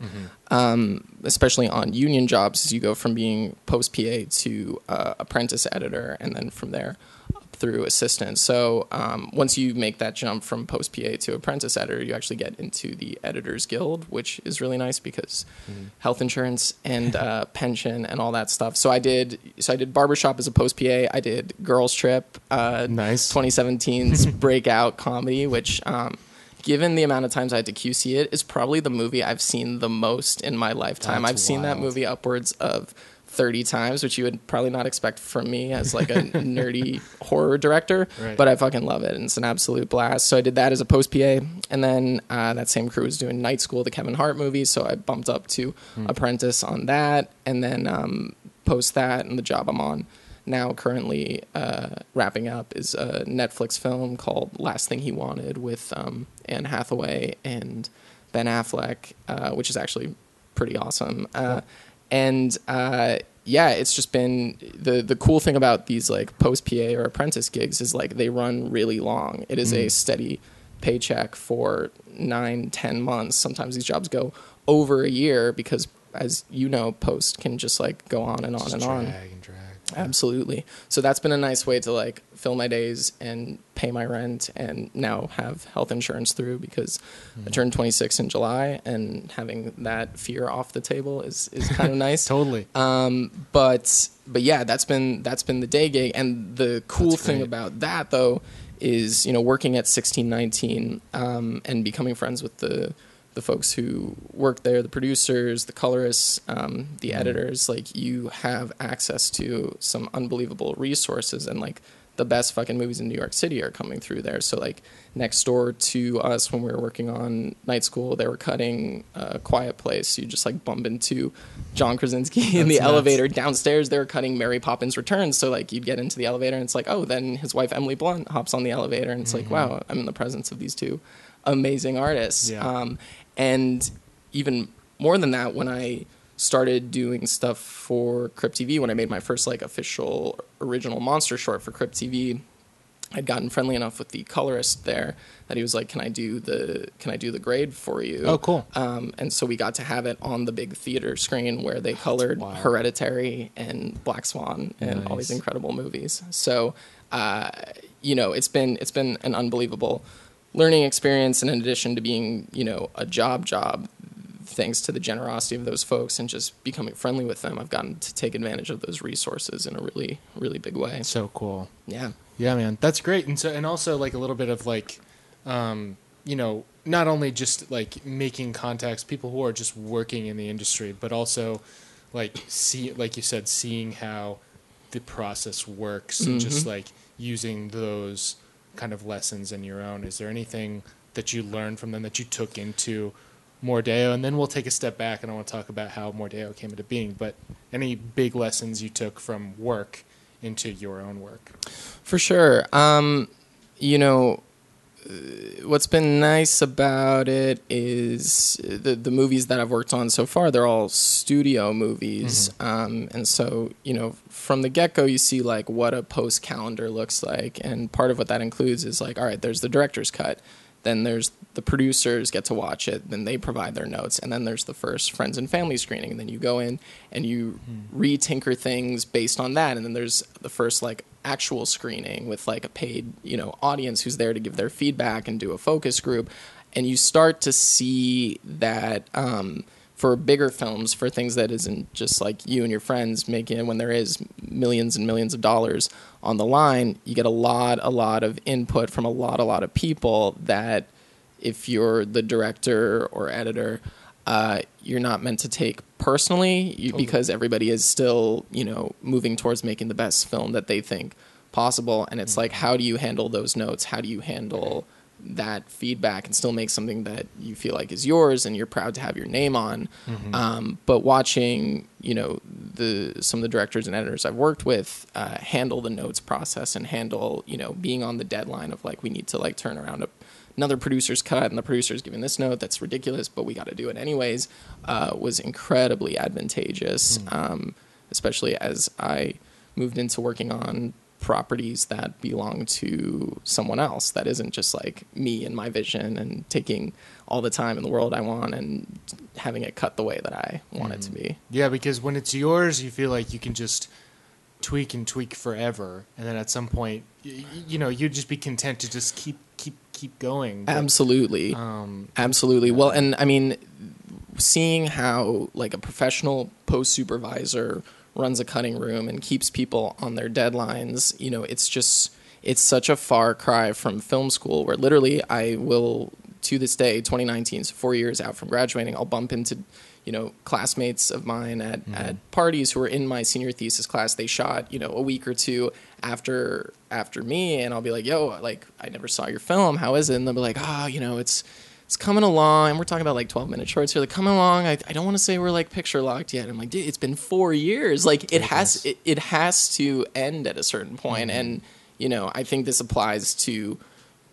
um, especially on union jobs as you go from being post PA to uh, apprentice editor and then from there through assistant so um, once you make that jump from post PA to apprentice editor you actually get into the editors guild which is really nice because health insurance and uh, pension and all that stuff. So I did so I did barbershop as a post PA I did girls trip uh, Nice. 2017's breakout comedy, which, um, given the amount of times I had to QC it, is probably the movie I've seen the most in my lifetime. That's I've seen that movie upwards of 30 times, which you would probably not expect from me as like a nerdy horror director, Right. but I fucking love it and it's an absolute blast. So I did that as a post PA, and then uh, that same crew was doing Night School, the Kevin Hart movie, so I bumped up to Hmm. apprentice on that, and then um, post that and the job I'm on now currently uh, wrapping up is a Netflix film called Last Thing He Wanted with um, Anne Hathaway and Ben Affleck, uh, which is actually pretty awesome. Uh, and uh, yeah, it's just been the the cool thing about these like post PA or apprentice gigs is like they run really long. It is a steady paycheck for nine, ten months. Sometimes these jobs go over a year because as you know post can just like go on and on Just and on and. Absolutely. So that's been a nice way to like fill my days and pay my rent and now have health insurance through because I turned 26 in July and having that fear off the table is is kind of nice. Totally. Um, but but yeah, that's been that's been the day gig, and the cool That's thing great. about that though is you know working at 1619 um, and becoming friends with the the folks who work there, the producers, the colorists, um, the Mm-hmm. editors. Like you have access to some unbelievable resources and like the best fucking movies in New York City are coming through there. So like next door to us when we were working on Night School, they were cutting uh, Quiet Place. You just like bump into John Krasinski in the nuts. elevator. Downstairs, they were cutting Mary Poppins Returns. So like you'd get into the elevator and it's like, oh, then his wife Emily Blunt hops on the elevator and it's like, wow, I'm in the presence of these two amazing artists. Yeah. Um, and even more than that, when I started doing stuff for Crypt TV, when I made my first like official original monster short for Crypt TV, I'd gotten friendly enough with the colorist there that he was like, "Can I do the Can I do the grade for you?" Oh, cool. Um, and so we got to have it on the big theater screen where they colored. Hereditary and Black Swan and all these incredible movies. So, uh, you know, it's been it's been an unbelievable learning experience, and in addition to being you know a job job, thanks to the generosity of those folks and just becoming friendly with them, I've gotten to take advantage of those resources in a really really big way. So cool. Yeah. Yeah, man, that's great. And so, and also like a little bit of like, um, you know, not only just like making contacts, people who are just working in the industry, but also like see, like you said, seeing how the process works, and just like using those kind of lessons in your own. Is there anything that you learned from them that you took into Mordeo? And then we'll take a step back, and I want to talk about how Mordeo came into being. But any big lessons you took from work into your own work? For sure. Um, you know, what's been nice about it is the the movies that I've worked on so far. They're all studio movies, um, and so you know, from the get go, you see like what a post calendar looks like, and part of what that includes is like, all right, there's the director's cut. Then there's the producers get to watch it. Then they provide their notes, and then there's the first friends and family screening. And then you go in and you re-tinker things based on that. And then there's the first like actual screening with like a paid you know audience who's there to give their feedback and do a focus group. And you start to see that um, for bigger films, for things that isn't just like you and your friends making it when there is millions and millions of dollars on the line, you get a lot, a lot of input from a lot, a lot of people that if you're the director or editor, uh, you're not meant to take personally you, Totally. because everybody is still, you know, moving towards making the best film that they think possible. And it's like, how do you handle those notes? How do you handle that feedback and still make something that you feel like is yours and you're proud to have your name on? Um, but watching, you know, the some of the directors and editors I've worked with uh, handle the notes process and handle, you know, being on the deadline of like we need to like turn around a another producer's cut and the producer's giving this note that's ridiculous but we got to do it anyways uh, was incredibly advantageous um, especially as i moved into working on properties that belong to someone else that isn't just like me and my vision and taking all the time in the world i want and having it cut the way that i want it to be. Yeah, because when it's yours, you feel like you can just tweak and tweak forever, and then at some point, y- y- you know, you'd just be content to just keep keep keep going. But, absolutely Um, Absolutely. Well, and I mean, seeing how like a professional post supervisor runs a cutting room and keeps people on their deadlines, you know, it's just it's such a far cry from film school where literally I will to this day, 2019, so four years out from graduating, I'll bump into you know classmates of mine at, at parties who are in my senior thesis class. They shot you know a week or two after after me, and I'll be like, "Yo, like I never saw your film. How is it?" And they'll be like, "Oh, you know, it's." It's coming along, and we're talking about like 12 minute shorts here. Like coming along, I, I don't want to say we're like picture locked yet. I'm like, dude, it's been four years. Like it has, it, it has to end at a certain point. Mm-hmm. And you know, I think this applies to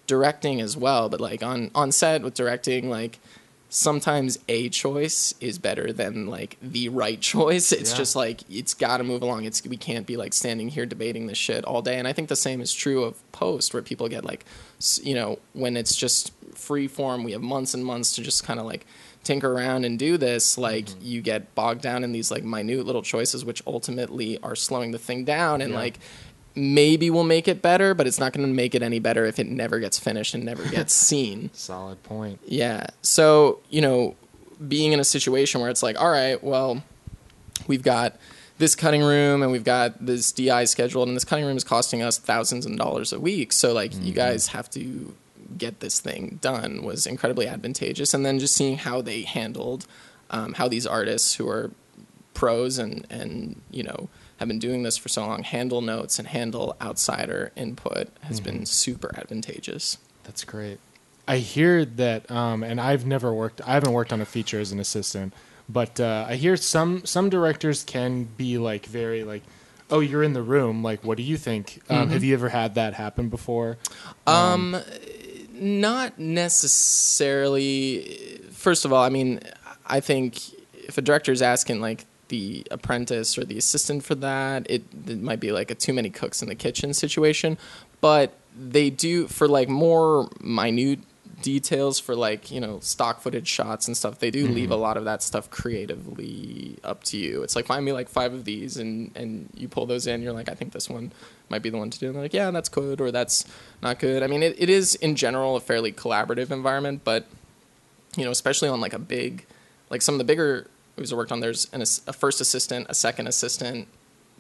directing as well. But like on on set with directing, like sometimes a choice is better than like the right choice. It's Yeah. just like it's got to move along. It's we can't be like standing here debating this shit all day. And I think the same is true of post, where people get like, you know, when it's just free form, we have months and months to just kind of like tinker around and do this, like mm-hmm. you get bogged down in these like minute little choices, which ultimately are slowing the thing down and Yeah. like maybe will make it better, but it's not going to make it any better if it never gets finished and never gets seen. Solid point. Yeah. So, you know, being in a situation where it's like, all right, well, we've got this cutting room and we've got this DI scheduled, and this cutting room is costing us thousands of dollars a week. So, like, you guys have to get this thing done was incredibly advantageous. And then just seeing how they handled um, how these artists who are pros and, and, you know, have been doing this for so long handle notes and handle outsider input has been super advantageous. That's great. I hear that, um, and I've never worked. I haven't worked on a feature as an assistant, but uh, I hear some some directors can be like very like, oh, you're in the room. Like, what do you think? Um, Have you ever had that happen before? Um, not necessarily. First of all, I mean, I think if a director is asking like the apprentice or the assistant for that, it, it might be like a too many cooks in the kitchen situation. But they do for like more minute details for like you know stock footage shots and stuff they do leave mm-hmm. a lot of that stuff creatively up to you. It's like find me like five of these and and you pull those in you're like i think this one might be the one to do. And they're like yeah that's good or that's not good. I mean it, it is in general a fairly collaborative environment but you know especially on like a big like some of the bigger movies i worked on there's an, a first assistant a second assistant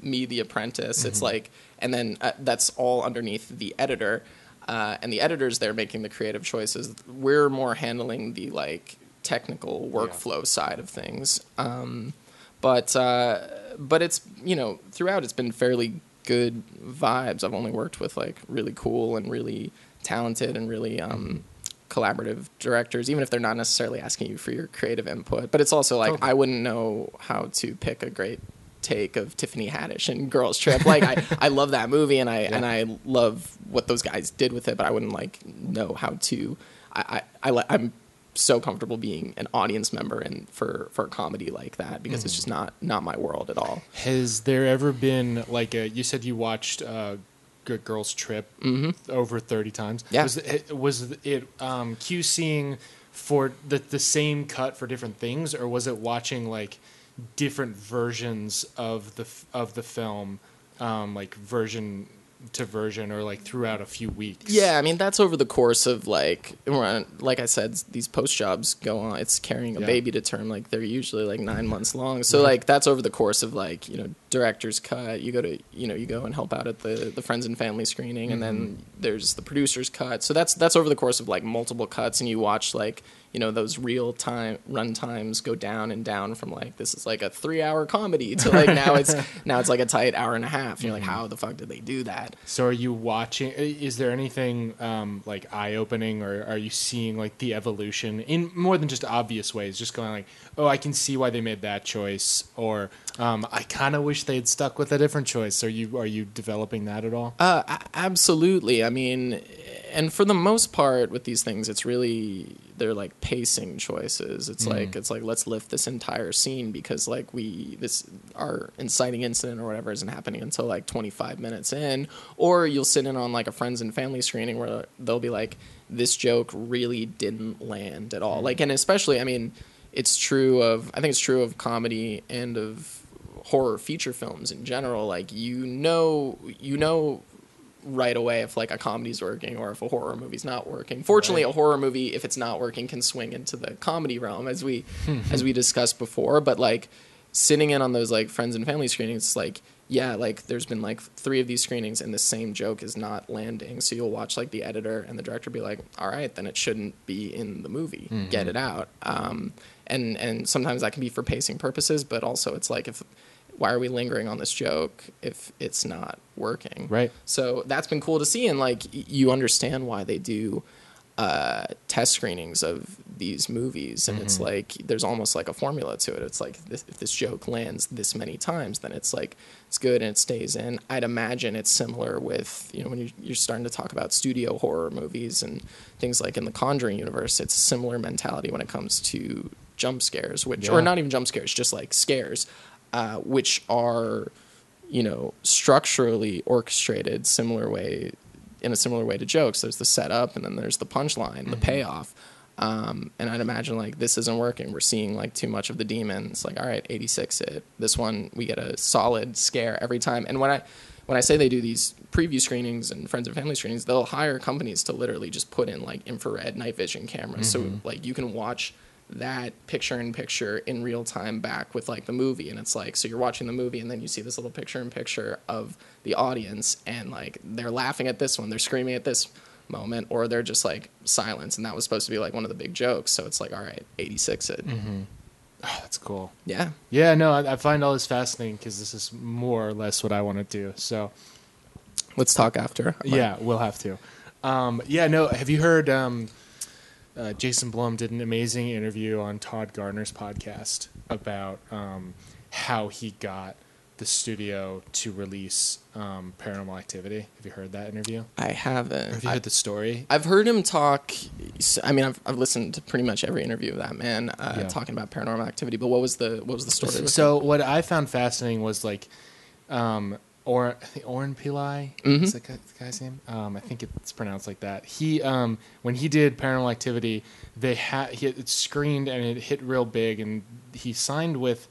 me the apprentice. It's like and then uh, that's all underneath the editor. Uh, and the editors there making the creative choices. We're more handling the like technical workflow side of things. Um, but uh, but it's you know throughout it's been fairly good vibes. I've only worked with like really cool and really talented and really um, collaborative directors even if they're not necessarily asking you for your creative input but it's also like Totally. i wouldn't know how to pick a great take of Tiffany Haddish and Girls Trip. Like I, I love that movie and I and I love what those guys did with it, but I wouldn't like know how to. I I, I I'm so comfortable being an audience member and for for a comedy like that because it's just not not my world at all. Has there ever been like a? You said you watched uh, Good Girls Trip over thirty times. Yeah. Was it, was it um, QCing for the the same cut for different things, or was it watching like different versions of the of the film, um, like version to version, or like throughout a few weeks? Yeah, I mean that's over the course of like, like I said, these post jobs go on. It's carrying a Yeah. baby to term. Like they're usually like nine months long. So like that's over the course of like you know director's cut. You go to you know you go and help out at the the friends and family screening, and then mm-hmm. there's the producer's cut. So that's that's over the course of like multiple cuts, and you watch like you know those real time run times go down and down from like this is like a three hour comedy to like now it's now it's like a tight hour and a half. And you're like, how the fuck did they do that? So are you watching? Is there anything um, like eye opening, or are you seeing like the evolution in more than just obvious ways? Just going like, oh, I can see why they made that choice, or um, I kind of wish they had stuck with a different choice. Are you are you developing that at all? Uh, a- absolutely. I mean, and for the most part with these things, it's really they're like pacing choices. It's like it's like let's lift this entire scene because like we this our inciting incident or whatever isn't happening until like 25 minutes in, or you'll sit in on like a friends and family screening where they'll be like this joke really didn't land at all. Like and especially I mean, it's true of I think it's true of comedy and of horror feature films in general like you know you know right away if like a comedy's working or if a horror movie's not working. Fortunately Right. a horror movie if it's not working can swing into the comedy realm as we as we discussed before. But like sitting in on those like friends and family screenings it's like yeah like there's been like three of these screenings and the same joke is not landing. So you'll watch like the editor and the director be like all right then it shouldn't be in the movie. Get it out. Um, and and sometimes that can be for pacing purposes but also it's like if why are we lingering on this joke if it's not working? Right. so that's been cool to see and like you understand why they do uh, test screenings of these movies and it's like there's almost like a formula to it. It's like this, if this joke lands this many times then it's like it's good and it stays in. I'd imagine it's similar with you know when you're, you're starting to talk about studio horror movies and things like in the conjuring universe it's a similar mentality when it comes to jump scares which Yeah. or not even jump scares just like scares uh, which are you know structurally orchestrated similar way in a similar way to jokes there's the setup and then there's the punchline the payoff Um, and I'd imagine like this isn't working. We're seeing like too much of the demons. Like, all right, 86 it. This one we get a solid scare every time. And when I when I say they do these preview screenings and friends and family screenings, they'll hire companies to literally just put in like infrared night vision cameras. So like you can watch that picture in picture in real time back with like the movie and it's like so you're watching the movie and then you see this little picture in picture of the audience and like they're laughing at this one they're screaming at this moment or they're just like silence and that was supposed to be like one of the big jokes so it's like all right 86 it Oh, that's cool. yeah Yeah, no, I, I find all this fascinating because this is more or less what I want to do. So let's talk after yeah, we'll have to. Um, yeah, no. Have you heard? Um, uh, Jason Blum did an amazing interview on Todd Gardner's podcast about um, how he got the studio to release um, Paranormal Activity. Have you heard that interview? i haven't Or have you I- heard the story? I've heard him talk. I mean, I've, I've listened to pretty much every interview of that man uh, Yeah. talking about paranormal activity. But what was the what was the story? with So what I found fascinating was like, um, or I think Oren Pillai Mhm. is the, the guy's name. Um, I think it's pronounced like that. He um, when he did Paranormal Activity, they had he it screened and it hit real big, and he signed with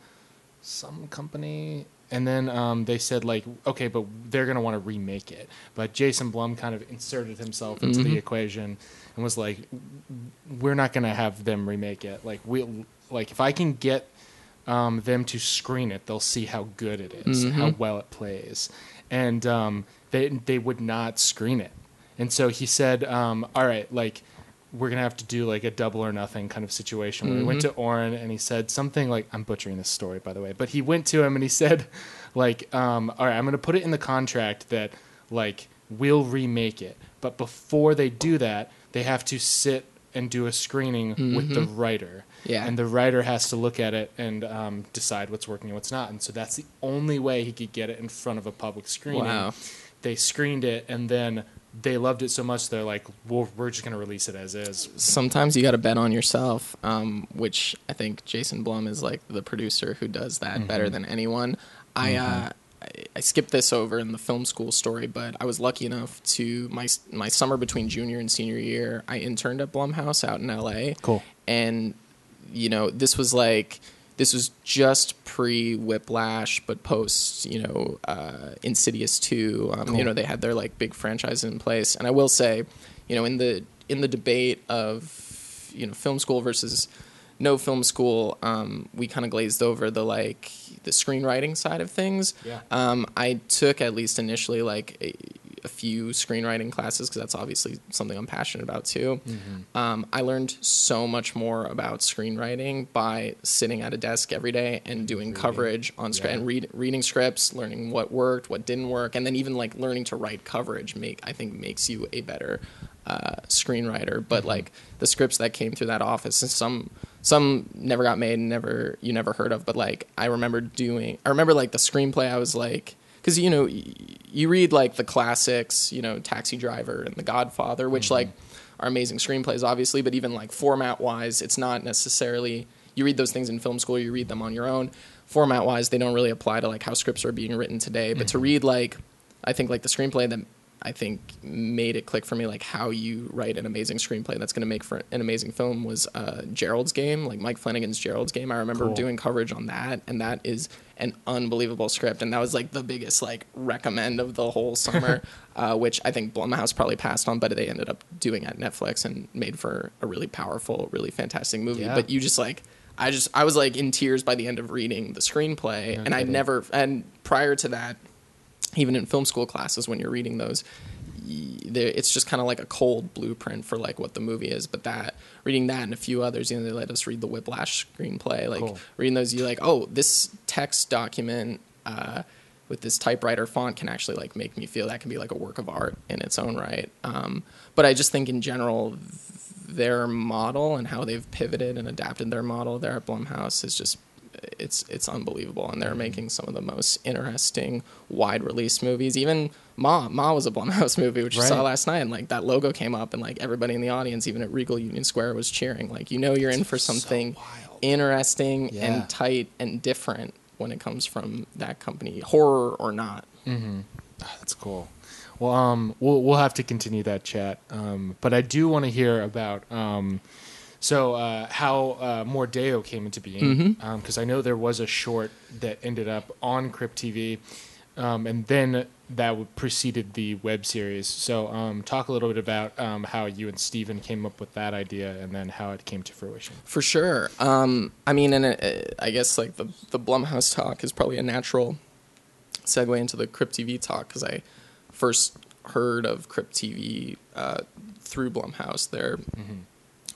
some company. And then um, they said like, okay, but they're gonna want to remake it. But Jason Blum kind of inserted himself into the Mhm. equation and was like, we're not gonna have them remake it. Like we, like if I can get um, them to screen it, they'll see how good it is, how Mhm. well it plays, and um, they they would not screen it. And so he said, um, "All right, like we're gonna have to do like a double or nothing kind of situation." Where he went to Mhm. Oren and he said something like, "I'm butchering this story, by the way," but he went to him and he said, "Like, um, all right, I'm gonna put it in the contract that like we'll remake it, but before they do that, they have to sit." And do a screening with the Mhm. writer, Yeah. and the writer has to look at it and um, decide what's working and what's not. And so that's the only way he could get it in front of a public screening. Wow. They screened it, and then they loved it so much they're like, well, "We're just going to release it as is." sometimes you got to bet on yourself, um, which I think Jason Blum is like the producer who does that better than anyone. I, uh, I I skipped this over in the film school story, but I was lucky enough to my my summer between junior and senior year. I interned at Blumhouse out in L.A. Cool. and you know this was like this was just pre Whiplash, but post you know uh, Insidious two. Um, Cool. You know they had their like big franchise in place, and I will say, you know in the in the debate of you know film school versus no film school, um, we kind of glazed over the like the screenwriting side of things. Yeah. Um, I took at least initially like a, few screenwriting classes because that's obviously something I'm passionate about too. Um, I learned so much more about screenwriting by sitting at a desk every day and doing coverage on script Yeah. and read, reading scripts, learning what worked, what didn't work, and then even like learning to write coverage. Make I think makes you a better uh, screenwriter. But like the scripts that came through that office, and some some never got made, and never you never heard of. But like I remember doing, I remember like the screenplay. I was like, because you know y- you read like the classics, you know, Taxi Driver and The Godfather, which mm-hmm. like are amazing screenplays, obviously. But even like format wise, it's not necessarily you read those things in film school, you read them on your own. Format wise, they don't really apply to like how scripts are being written today. But to mm-hmm. read like, I think like the screenplay that I think made it click for me, like how you write an amazing screenplay that's going to make for an amazing film was uh, Gerald's Game, like Mike Flanagan's Gerald's Game. I remember Cool. doing coverage on that, and that is an unbelievable script, and that was like the biggest like recommend of the whole summer, uh, which I think Blumhouse probably passed on, but they ended up doing at Netflix and made for a really powerful, really fantastic movie. Yeah. But you just like. I just I was like in tears by the end of reading the screenplay, and I never and prior to that, even in film school classes when you're reading those it's just kind of like a cold blueprint for like what the movie is but that reading that and a few others you know they let us read the whiplash screenplay like Cool. reading those you're like oh this text document uh, with this typewriter font can actually like make me feel that can be like a work of art in its own right um, but i just think in general their model and how they've pivoted and adapted their model there at blumhouse is just it's it's unbelievable and Mm-hmm. they're making some of the most interesting wide release movies even ma ma was a blumhouse movie which you saw last night and like that logo came up and like everybody in the audience even at regal union square was cheering like you know you're in for something wild. interesting Yeah. and tight and different when it comes from that company horror or not Ah, That's cool. Well, um, we'll we'll have to continue that chat. Um, but I do want to hear about um, So, uh, how uh, Mordeo came into being? Because I know there was a short that ended up on Crypt TV, um, and then that preceded the web series. So, um, talk a little bit about um, how you and Steven came up with that idea, and then how it came to fruition. For sure. Um, I mean, and it, I guess like the the Blumhouse talk is probably a natural segue into the Crypt TV talk because I first heard of Crypt TV uh, through Blumhouse. They're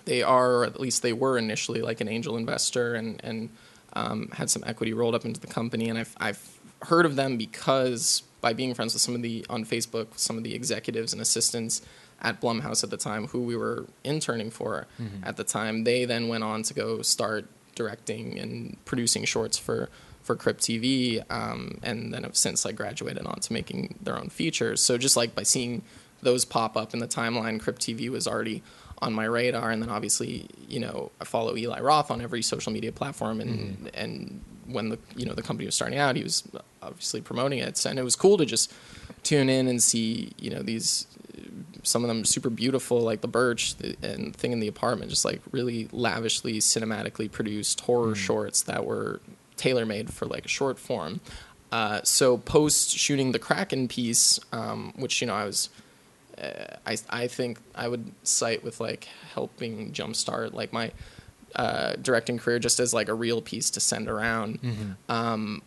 they are, or at least they were initially like an angel investor and and um, had some equity rolled up into the company. And I've I've heard of them because by being friends with some of the on Facebook, some of the executives and assistants at Blumhouse at the time, who we were interning for at the time, they then went on to go start directing and producing shorts for for Crypt TV, um, and then have since like graduated on to making their own features. So just like by seeing those pop up in the timeline, Crypt TV was already on my radar, and then obviously you know I follow Eli Roth on every social media platform, and and when the you know the company was starting out, he was obviously promoting it, and it was cool to just tune in and see you know these some of them super beautiful, like the Birch and Thing in the Apartment, just like really lavishly cinematically produced horror shorts that were tailor made for like a short form. Uh, so post shooting the Kraken piece, um, which you know I was, I I think I would cite with like helping jumpstart like my uh, directing career just as like a real piece to send around. Um,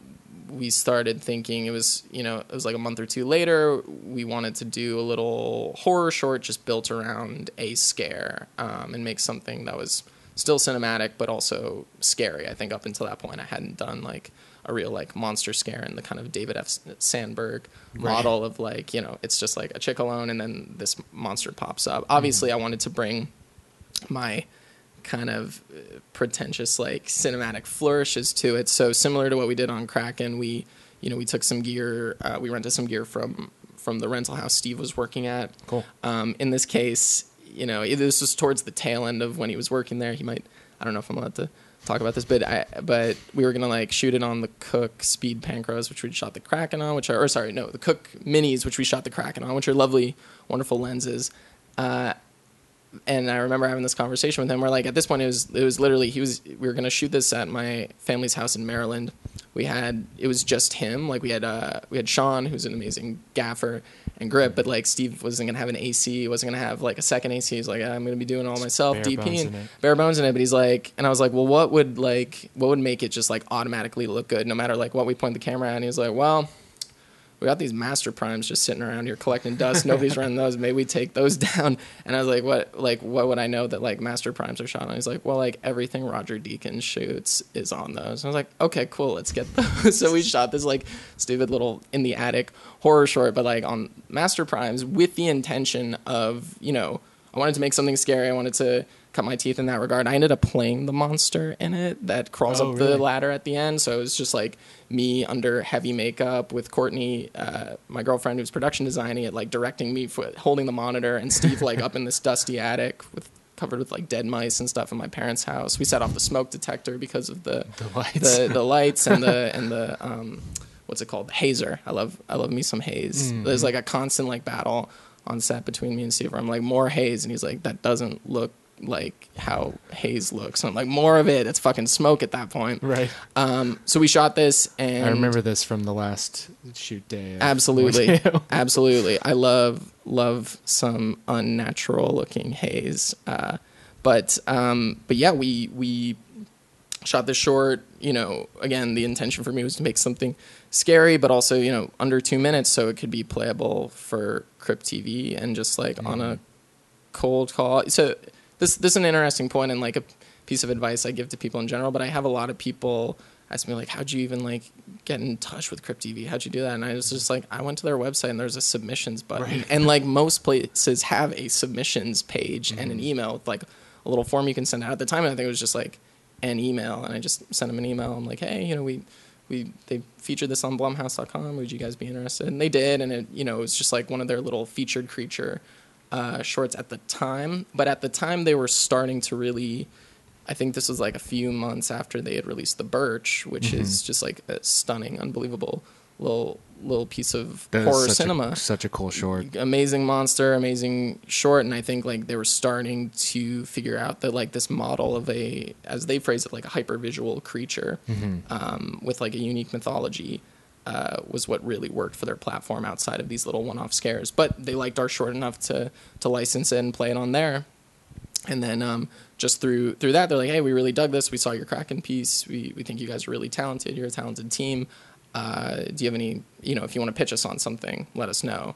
we started thinking it was you know it was like a month or two later we wanted to do a little horror short just built around a scare um, and make something that was still cinematic but also scary i think up until that point i hadn't done like a real like monster scare in the kind of david f sandberg model of like you know it's just like a chick alone and then this monster pops up obviously i wanted to bring my kind of uh, pretentious like cinematic flourishes to it. So similar to what we did on Kraken, we you know we took some gear, uh, we rented some gear from from the rental house Steve was working at. Cool. Um, in this case, you know this was towards the tail end of when he was working there. He might I don't know if I'm allowed to talk about this, but I but we were gonna like shoot it on the Cooke Speed Panchros, which we shot the Kraken on, which are or sorry no the Cooke Minis, which we shot the Kraken on, which are lovely, wonderful lenses. Uh, and I remember having this conversation with him. Where like at this point it was it was literally he was we were gonna shoot this at my family's house in Maryland. We had it was just him. Like we had uh we had Sean who's an amazing gaffer and grip, but like Steve wasn't gonna have an AC, wasn't gonna have like a second AC. He's like I'm gonna be doing all myself, Bare DP and bare bones in it. But he's like, and I was like, well, what would like what would make it just like automatically look good no matter like what we point the camera at? And he was like, well we got these master primes just sitting around here collecting dust. Nobody's running those. Maybe we take those down. And I was like, what? Like, what would I know that like master primes are shot on? He's like, well, like everything Roger Deakins shoots is on those. I was like, okay, cool, let's get those. so we shot this like stupid little in the attic horror short, but like on master primes with the intention of you know I wanted to make something scary. I wanted to cut my teeth in that regard. I ended up playing the monster in it that crawls Oh, up really? the ladder at the end. So it was just like me under heavy makeup with Courtney, uh, my girlfriend who's production designing it, like directing me for holding the monitor, and Steve like up in this dusty attic with covered with like dead mice and stuff in my parents' house. We set off the smoke detector because of the The lights. the, the lights and the and the um, what's it called hazer. I love I love me some haze. Mm-hmm. There's like a constant like battle on set between me and Steve. Where I'm like more haze, and he's like that doesn't look like how haze looks. And I'm like more of it. It's fucking smoke at that point. Right. Um, so we shot this, and I remember this from the last shoot day. absolutely, absolutely. I love love some unnatural looking haze. Uh, but um, but yeah, we we shot this short. You know, again, the intention for me was to make something scary, but also you know under two minutes, so it could be playable for Crypt TV and just like on a cold call. So this this is an interesting point and like a piece of advice I give to people in general. But I have a lot of people ask me like, "How'd you even like get in touch with Crypt TV? How'd you do that?" And I was just like, I went to their website and there's a submissions button, Right. and like most places have a submissions page and Mm-hmm. an email with like a little form you can send out. At the time, I think it was just like an email, and I just sent them an email. I'm like, hey, you know, we we they featured this on Blumhouse.com. Would you guys be interested? And they did, and it you know it was just like one of their little featured creature uh, shorts at the time. But at the time, they were starting to really. I think this was like a few months after they had released the Birch, which is just like a stunning, unbelievable little little piece of That horror such cinema A, such a cool short. amazing monster, amazing short, and I think like they were starting to figure out that like this model of a, as they phrase it, like a hypervisual creature um, with like a unique mythology. Uh, was what really worked for their platform outside of these little one-off scares, but they liked our short enough to to license it and play it on there. And then um, just through through that, they're like, "Hey, we really dug this. We saw your Kraken piece. We we think you guys are really talented. You're a talented team. Uh, do you have any? You know, if you want to pitch us on something, let us know."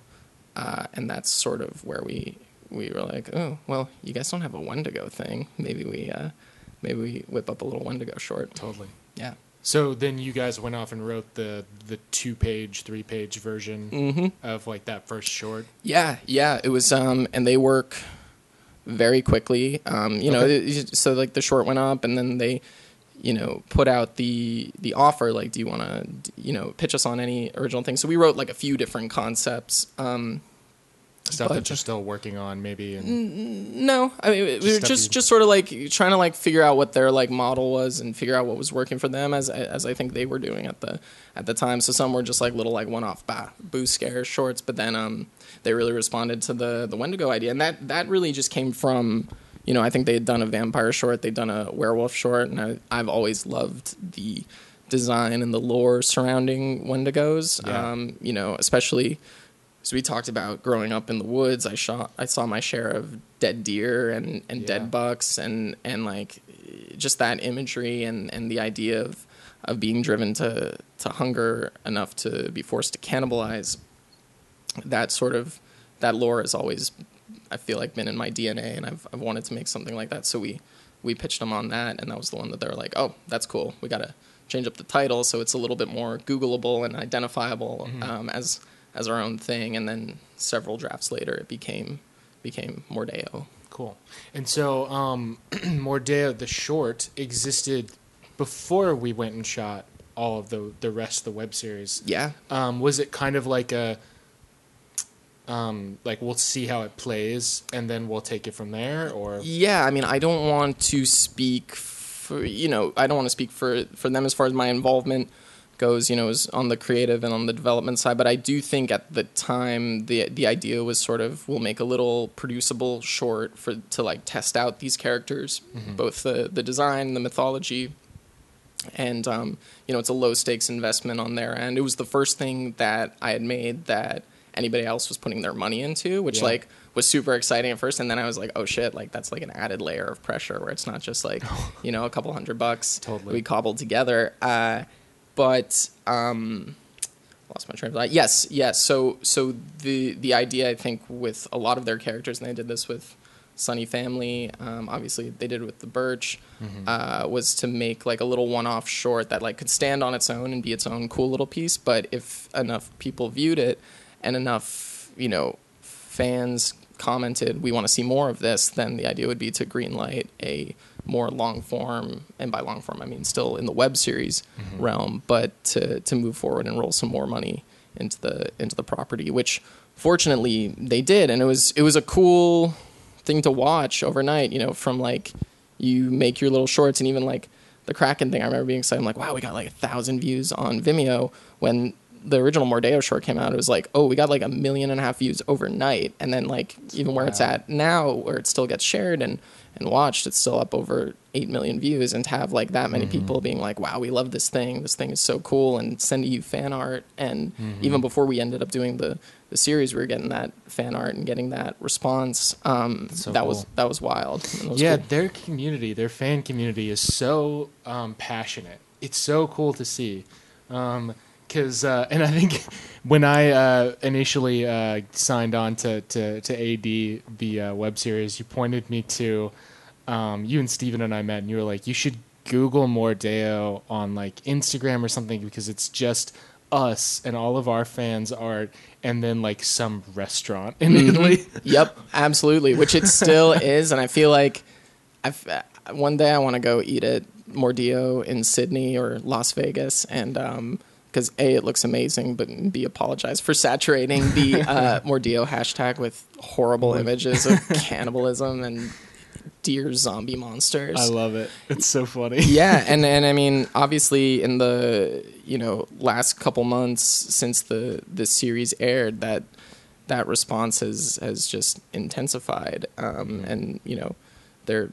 Uh, and that's sort of where we we were like, "Oh, well, you guys don't have a Wendigo thing. Maybe we uh, maybe we whip up a little Wendigo short." Totally. Yeah. So then you guys went off and wrote the the two page, three page version Mm-hmm. of like that first short. Yeah, yeah, it was, um, and they work very quickly. Um, you know, Okay. it- so like the short went up, and then they, you know, put out the the offer. Like, do you want to, you know, pitch us on any original thing? So we wrote like a few different concepts. Um, Stuff But- that you're still working on, maybe. And no, I mean, we were Just just just sort of like trying to like figure out what their like model was and figure out what was working for them as as I think they were doing at the at the time. So some were just like little like one off bah, boo scare shorts, but then um they really responded to the the Wendigo idea, and that that really just came from you know I think they had done a vampire short, they'd done a werewolf short, and I, I've always loved the design and the lore surrounding Wendigos. Yeah. Um, you know, especially so we talked about growing up in the woods. I saw I saw my share of dead deer and, and Yeah. dead bucks and and like just that imagery and, and the idea of of being driven to to hunger enough to be forced to cannibalize. That sort of that lore has always I feel like been in my DNA and I've I've wanted to make something like that. So we we pitched them on that and that was the one that they were like, oh, that's cool. We gotta change up the title so it's a little bit more Googleable and identifiable um, as as our own thing. And then several drafts later, it became became Mordeo. cool. And so, um, Mordeo, the short, existed before we went and shot all of the the rest of the web series. Yeah, Um, was it kind of like a um, like we'll see how it plays and then we'll take it from there, or yeah. I mean, I don't want to speak for you know, I don't want to speak for for them as far as my involvement goes. You know, is on the creative and on the development side. But I do think at the time the the idea was sort of we'll make a little producible short for to like test out these characters, both the the design, the mythology, and um, you know it's a low stakes investment on their end. It was the first thing that I had made that anybody else was putting their money into, which Yeah. like was super exciting at first, and then I was like, oh shit, like that's like an added layer of pressure where it's not just like you know a couple hundred bucks Totally. we cobbled together. Uh, but um, lost my train of thought. Yes, yes. So so the the idea I think with a lot of their characters, and they did this with Sunny Family. Um, obviously, they did it with the Birch. Uh, was to make like a little one-off short that like could stand on its own and be its own cool little piece. But if enough people viewed it and enough you know fans commented, we want to see more of this, then the idea would be to greenlight a more long form, and by long form I mean still in the web series mm-hmm. realm, but to to move forward and roll some more money into the into the property, which fortunately they did, and it was it was a cool thing to watch overnight. You know, from like you make your little shorts, and even like the Kraken thing. I remember being excited. I'm like, wow, we got like a thousand views on Vimeo when the original Mordeo short came out, it was like, oh, we got like a million and a half views overnight. And then like even where it's at now, where it still gets shared and, and watched, it's still up over eight million views. And to have like that many people being like, wow, we love this thing. This thing is so cool and sending you fan art. And even before we ended up doing the, the series, we were getting that fan art and getting that response. Um, so that was that was wild. Was yeah, cool. their community, their fan community is so um, passionate. It's so cool to see. Because, uh, and I think when I uh, initially uh, signed on to, to, to AD, the uh, web series, you pointed me to, um, you and Steven and I met, and you were like, you should Google Mordeo on like Instagram or something because it's just us and all of our fans' art and then like some restaurant in Italy. Yep, absolutely. Which it still is, and I feel like I've, uh, one day I want to go eat at Mordeo in Sydney or Las Vegas, and because a it looks amazing, but b apologize for saturating the uh, Mordeo hashtag with horrible images of cannibalism and deer zombie monsters. I love it. It's so funny. yeah, and and I mean, obviously, in the you know last couple months since the the series aired, that that response has has just intensified, um, and you know, they're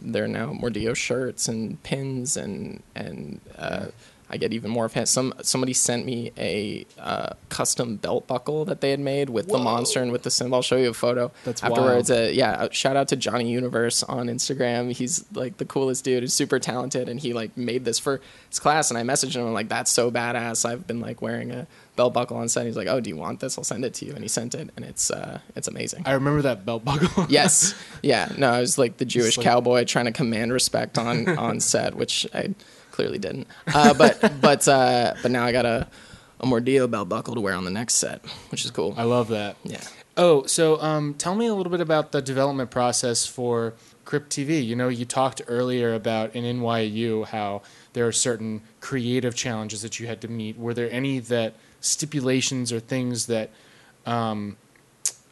they're now Mordeo shirts and pins and and uh, I get even more fans. Some somebody sent me a uh, custom belt buckle that they had made with the monster and with the symbol. I'll show you a photo. That's afterwards. Uh, yeah, shout out to Johnny Universe on Instagram. He's like the coolest dude. He's super talented, and he like made this for his class. And I messaged him. I'm like, that's so badass. I've been like wearing a belt buckle on set. He's like, oh, do you want this? I'll send it to you. And he sent it, and it's uh, it's amazing. I remember that belt buckle. yes, yeah. No, I was like the Jewish like- cowboy trying to command respect on on set, which I clearly didn't. Uh, but but uh, but now I got a a Mordeo belt buckle to wear on the next set, which is cool. I love that. Yeah. Oh, so um, tell me a little bit about the development process for Crypt TV. You know, you talked earlier about in NYU how there are certain creative challenges that you had to meet. Were there any that stipulations or things that um,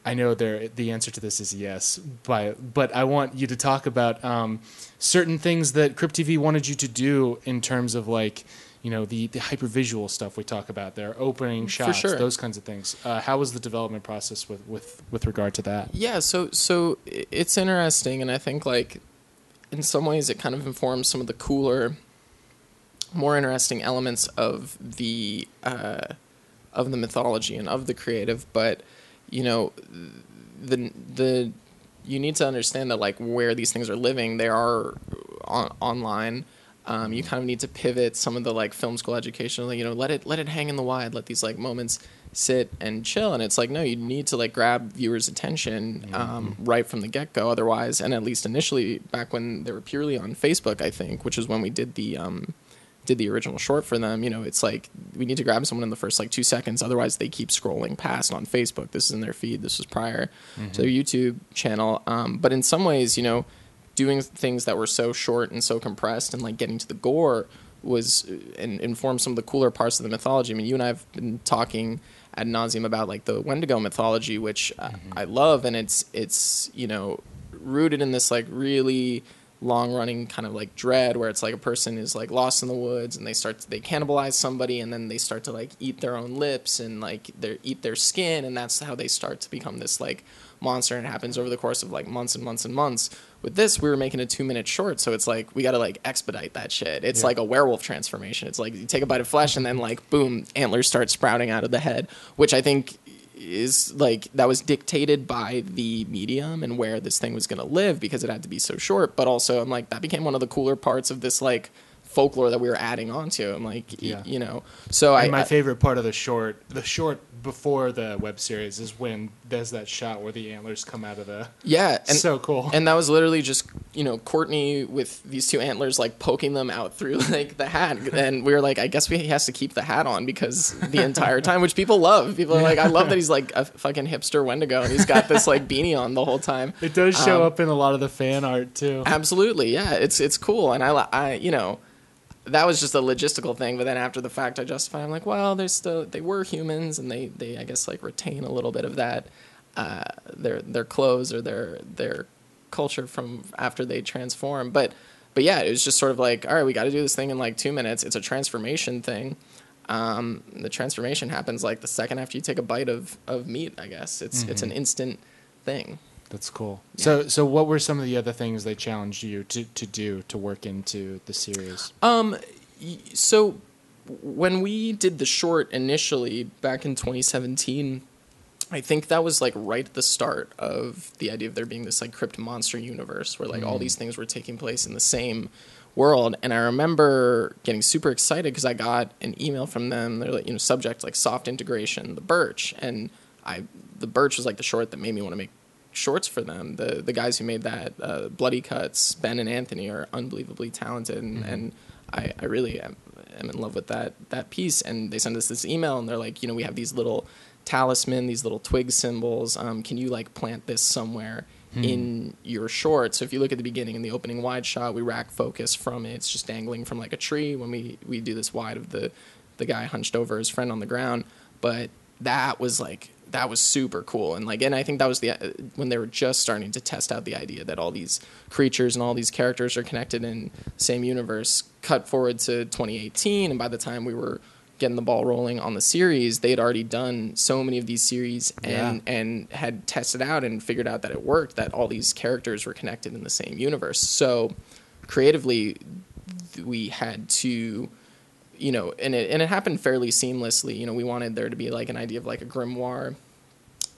I know there the answer to this is yes, but but I want you to talk about um, certain things that Crypt TV wanted you to do in terms of like you know the the hypervisual stuff we talk about there, opening shots, sure. those kinds of things. Uh, how was the development process with with with regard to that? Yeah, so so it's interesting, and I think like in some ways it kind of informs some of the cooler, more interesting elements of the uh, of the mythology and of the creative. But you know, the the you need to understand that like where these things are living, they are on, online. Um, you kind of need to pivot some of the like film school education, like, you know, let it let it hang in the wide, let these like moments sit and chill. And it's like, no, you need to like grab viewers' attention um, right from the get go. Otherwise, and at least initially, back when they were purely on Facebook, I think, which is when we did the um, did the original short for them, you know, it's like we need to grab someone in the first like two seconds. Otherwise, they keep scrolling past on Facebook. This is in their feed. This was prior to their YouTube channel. Um, but in some ways, you know, doing things that were so short and so compressed and like getting to the gore was uh, and informed some of the cooler parts of the mythology. I mean, you and I have been talking ad nauseum about like the Wendigo mythology, which uh, I love, and it's it's you know rooted in this like really long running kind of like dread where it's like a person is like lost in the woods and they start to, they cannibalize somebody and then they start to like eat their own lips and like they eat their skin and that's how they start to become this like monster and it happens over the course of like months and months and months. With this we were making a two minute short so it's like we got to like expedite that shit. It's Yeah. like a werewolf transformation. It's like you take a bite of flesh and then like boom antlers start sprouting out of the head which i think is like that was dictated by the medium and where this thing was going to live because it had to be so short but also i'm like that became one of the cooler parts of this like folklore that we were adding onto i'm like y- Yeah. you know so i my I- favorite part of the short, the short before the web series, is when there's that shot where the antlers come out of the. yeah and so cool. and that was literally just you know Courtney with these two antlers like poking them out through like the hat, and we were like, I guess we, he has to keep the hat on because the entire time, which people love. People are like, I love that he's like a fucking hipster Wendigo, and he's got this like beanie on the whole time. it does show um, up in a lot of the fan art too. Absolutely, yeah, it's it's cool, and I I you know. That was just a logistical thing, but then after the fact, I justify. I'm like, well, they're still they were humans, and they, they I guess like retain a little bit of that uh, their their clothes or their their culture from after they transform. But but yeah, it was just sort of like, all right, we got to do this thing in like two minutes. It's a transformation thing. Um, the transformation happens like the second after you take a bite of, of meat. I guess it's it's an instant thing. That's cool. So, so what were some of the other things they challenged you to, to do to work into the series? Um, so when we did the short initially back in 2017, I think that was like right at the start of the idea of there being this like crypt monster universe where like all these things were taking place in the same world. And I remember getting super excited because I got an email from them. They're like, you know, subject like soft integration, the Birch, and I the Birch was like the short that made me want to make shorts for them. The the guys who made that, uh, Bloody Cuts, Ben and Anthony are unbelievably talented, and, and I, I really am, am in love with that that piece. And they send us this email, and they're like, you know, we have these little talisman, these little twig symbols. Um, can you like plant this somewhere? In your short, so if you look at the beginning in the opening wide shot, we rack focus from it. It's just dangling from like a tree. When we we do this wide of the the guy hunched over his friend on the ground, but that was like that was super cool. And like and i think that was the uh, when they were just starting to test out the idea that all these creatures and all these characters are connected in the same universe cut forward to 2018 and by the time we were getting the ball rolling on the series they had already done so many of these series and and had tested out and figured out that it worked that all these characters were connected in the same universe. So creatively we had to you know, and it and it happened fairly seamlessly. You know, we wanted there to be like an idea of like a grimoire,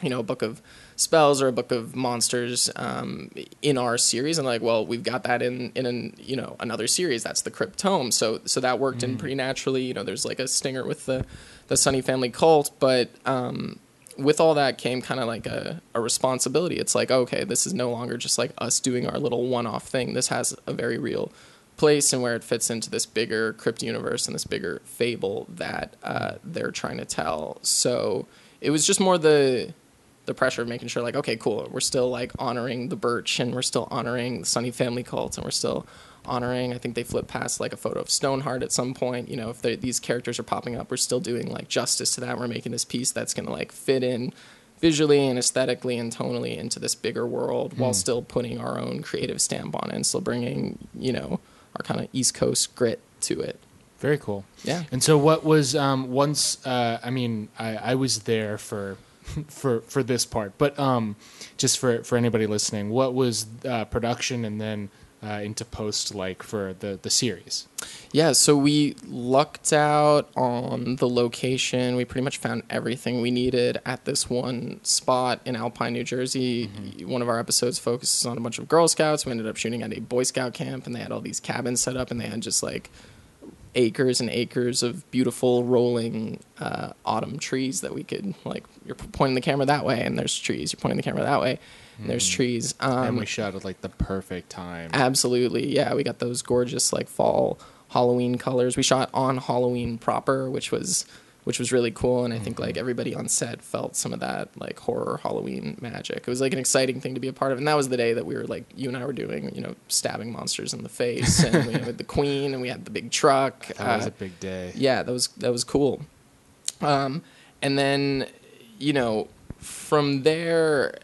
you know, a book of spells or a book of monsters um, in our series, and like, well, we've got that in in an, you know another series. That's the Crypt Tome. So so that worked in pretty naturally. You know, there's like a stinger with the the Sunny Family cult, but um, with all that came kind of like a, a responsibility. It's like, okay, this is no longer just like us doing our little one off thing. This has a very real place and where it fits into this bigger crypt universe and this bigger fable that uh, they're trying to tell. So it was just more the the pressure of making sure like okay cool we're still like honoring the birch and we're still honoring the sunny family cult and we're still honoring i think they flip past like a photo of stoneheart at some point you know if these characters are popping up we're still doing like justice to that we're making this piece that's going to like fit in visually and aesthetically and tonally into this bigger world while still putting our own creative stamp on it and still bringing you know our kind of east coast grit to it Very cool. Yeah. And so, what was um, once? Uh, I mean, I, I was there for for for this part, but um, just for for anybody listening, what was uh, production and then uh, into post like for the the series? Yeah, so we lucked out on the location. We pretty much found everything we needed at this one spot in Alpine, New Jersey. One of our episodes focuses on a bunch of Girl Scouts. We ended up shooting at a Boy Scout camp, and they had all these cabins set up, and they had just like acres and acres of beautiful rolling uh, autumn trees that we could like. You're pointing the camera that way, and there's trees. You're pointing the camera that way, and there's trees. Um, and we shot at like the perfect time. Absolutely, yeah. We got those gorgeous like fall Halloween colors. We shot on Halloween proper, which was which was really cool, and I think like everybody on set felt some of that like horror Halloween magic. It was like an exciting thing to be a part of, and that was the day that we were like you and I were doing you know stabbing monsters in the face, and we had the queen, and we had the big truck. that was Uh, a big day. yeah, that was that was cool. Um, and then, you know, from there,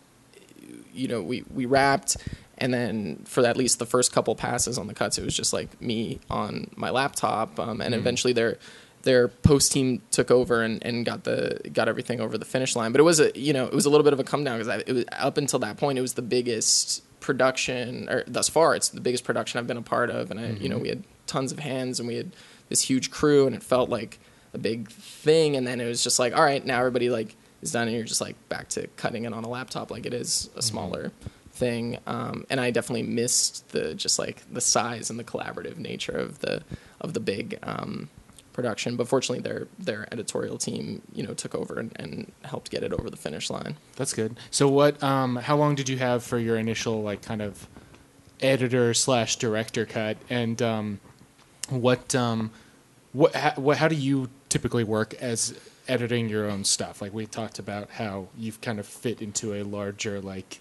you know, we we wrapped, and then for at least the first couple passes on the cuts, it was just like me on my laptop, um, and eventually their their post team took over and, and got the got everything over the finish line. But it was a you know it was a little bit of a come down because it was up until that point it was the biggest production or thus far it's the biggest production I've been a part of, and I, you know we had tons of hands and we had this huge crew and it felt like a big thing. And then it was just like all right now everybody like is done and you're just like back to cutting it on a laptop like it is a smaller thing um, and i definitely missed the just like the size and the collaborative nature of the of the big um, production but fortunately their their editorial team you know took over and, and helped get it over the finish line That's good. So, what? Um, how long did you have for your initial like kind of editor slash director cut? And um, what? Um, what? How, what? How do you typically work as editing your own stuff? Like we talked about how you've kind of fit into a larger like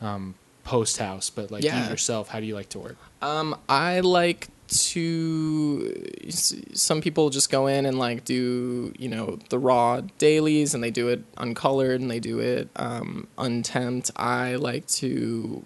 um, post house, but like Yeah. you yourself, how do you like to work? Um, I like to. Some people just go in and like do you know the raw dailies, and they do it uncolored and they do it um, untemped. I like to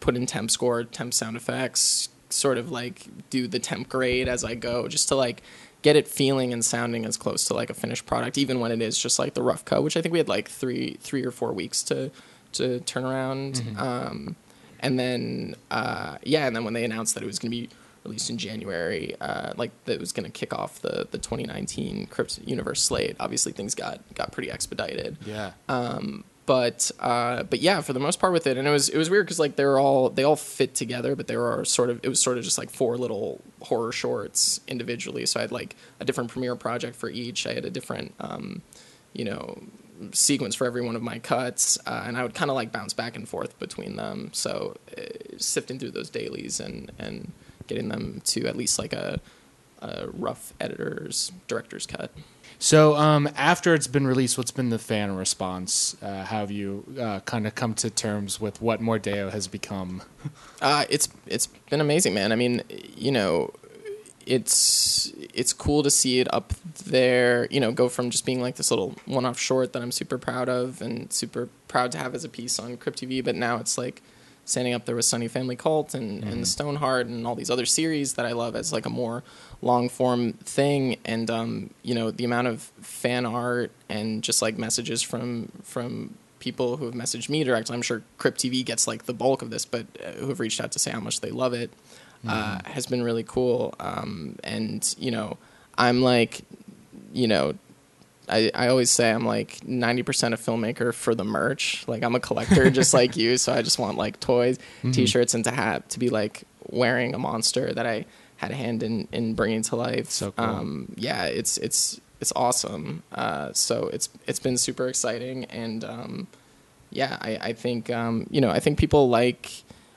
put in temp score, temp sound effects, sort of like do the temp grade as I go, just to like get it feeling and sounding as close to like a finished product, even when it is just like the rough cut, which I think we had like three three or four weeks to to turn around. Um, and then uh, yeah, and then when they announced that it was going to be released in January, uh, like that it was going to kick off the the 2019 Crypt Universe slate. Obviously, things got got pretty expedited Yeah. um, but uh, but yeah, for the most part with it, and it was it was weird because like they were all they all fit together, but they were sort of it was sort of just like four little horror shorts individually. So I had like a different premiere project for each. I had a different um, you know sequence for every one of my cuts, uh, and I would kind of like bounce back and forth between them. So uh, sifting through those dailies and and getting them to at least like a, a rough editor's director's cut. So um, after it's been released, what's been the fan response? Uh, how have you uh, kind of come to terms with what Mordeo has become? Uh, it's it's been amazing, man. I mean, you know, it's it's cool to see it up there. You know, go from just being like this little one-off short that I'm super proud of and super proud to have as a piece on Crypt TV, but now it's like standing up there with Sunny Family Cult and, and Stoneheart and all these other series that I love as like a more long form thing. And um, you know, the amount of fan art and just like messages from from people who have messaged me directly. I'm sure Crypt TV gets like the bulk of this, but uh, who have reached out to say how much they love it uh, has been really cool. Um, and you know, I'm like, you know, I, I always say I'm like 90% a filmmaker for the merch. Like I'm a collector just like you, so I just want like toys, Mm-hmm. t-shirts, and to have to be like wearing a monster that I had a hand in in bringing to life. So cool. Um, yeah, it's it's it's awesome. Uh, so it's it's been super exciting, and um, yeah, I, I think um, you know I think people like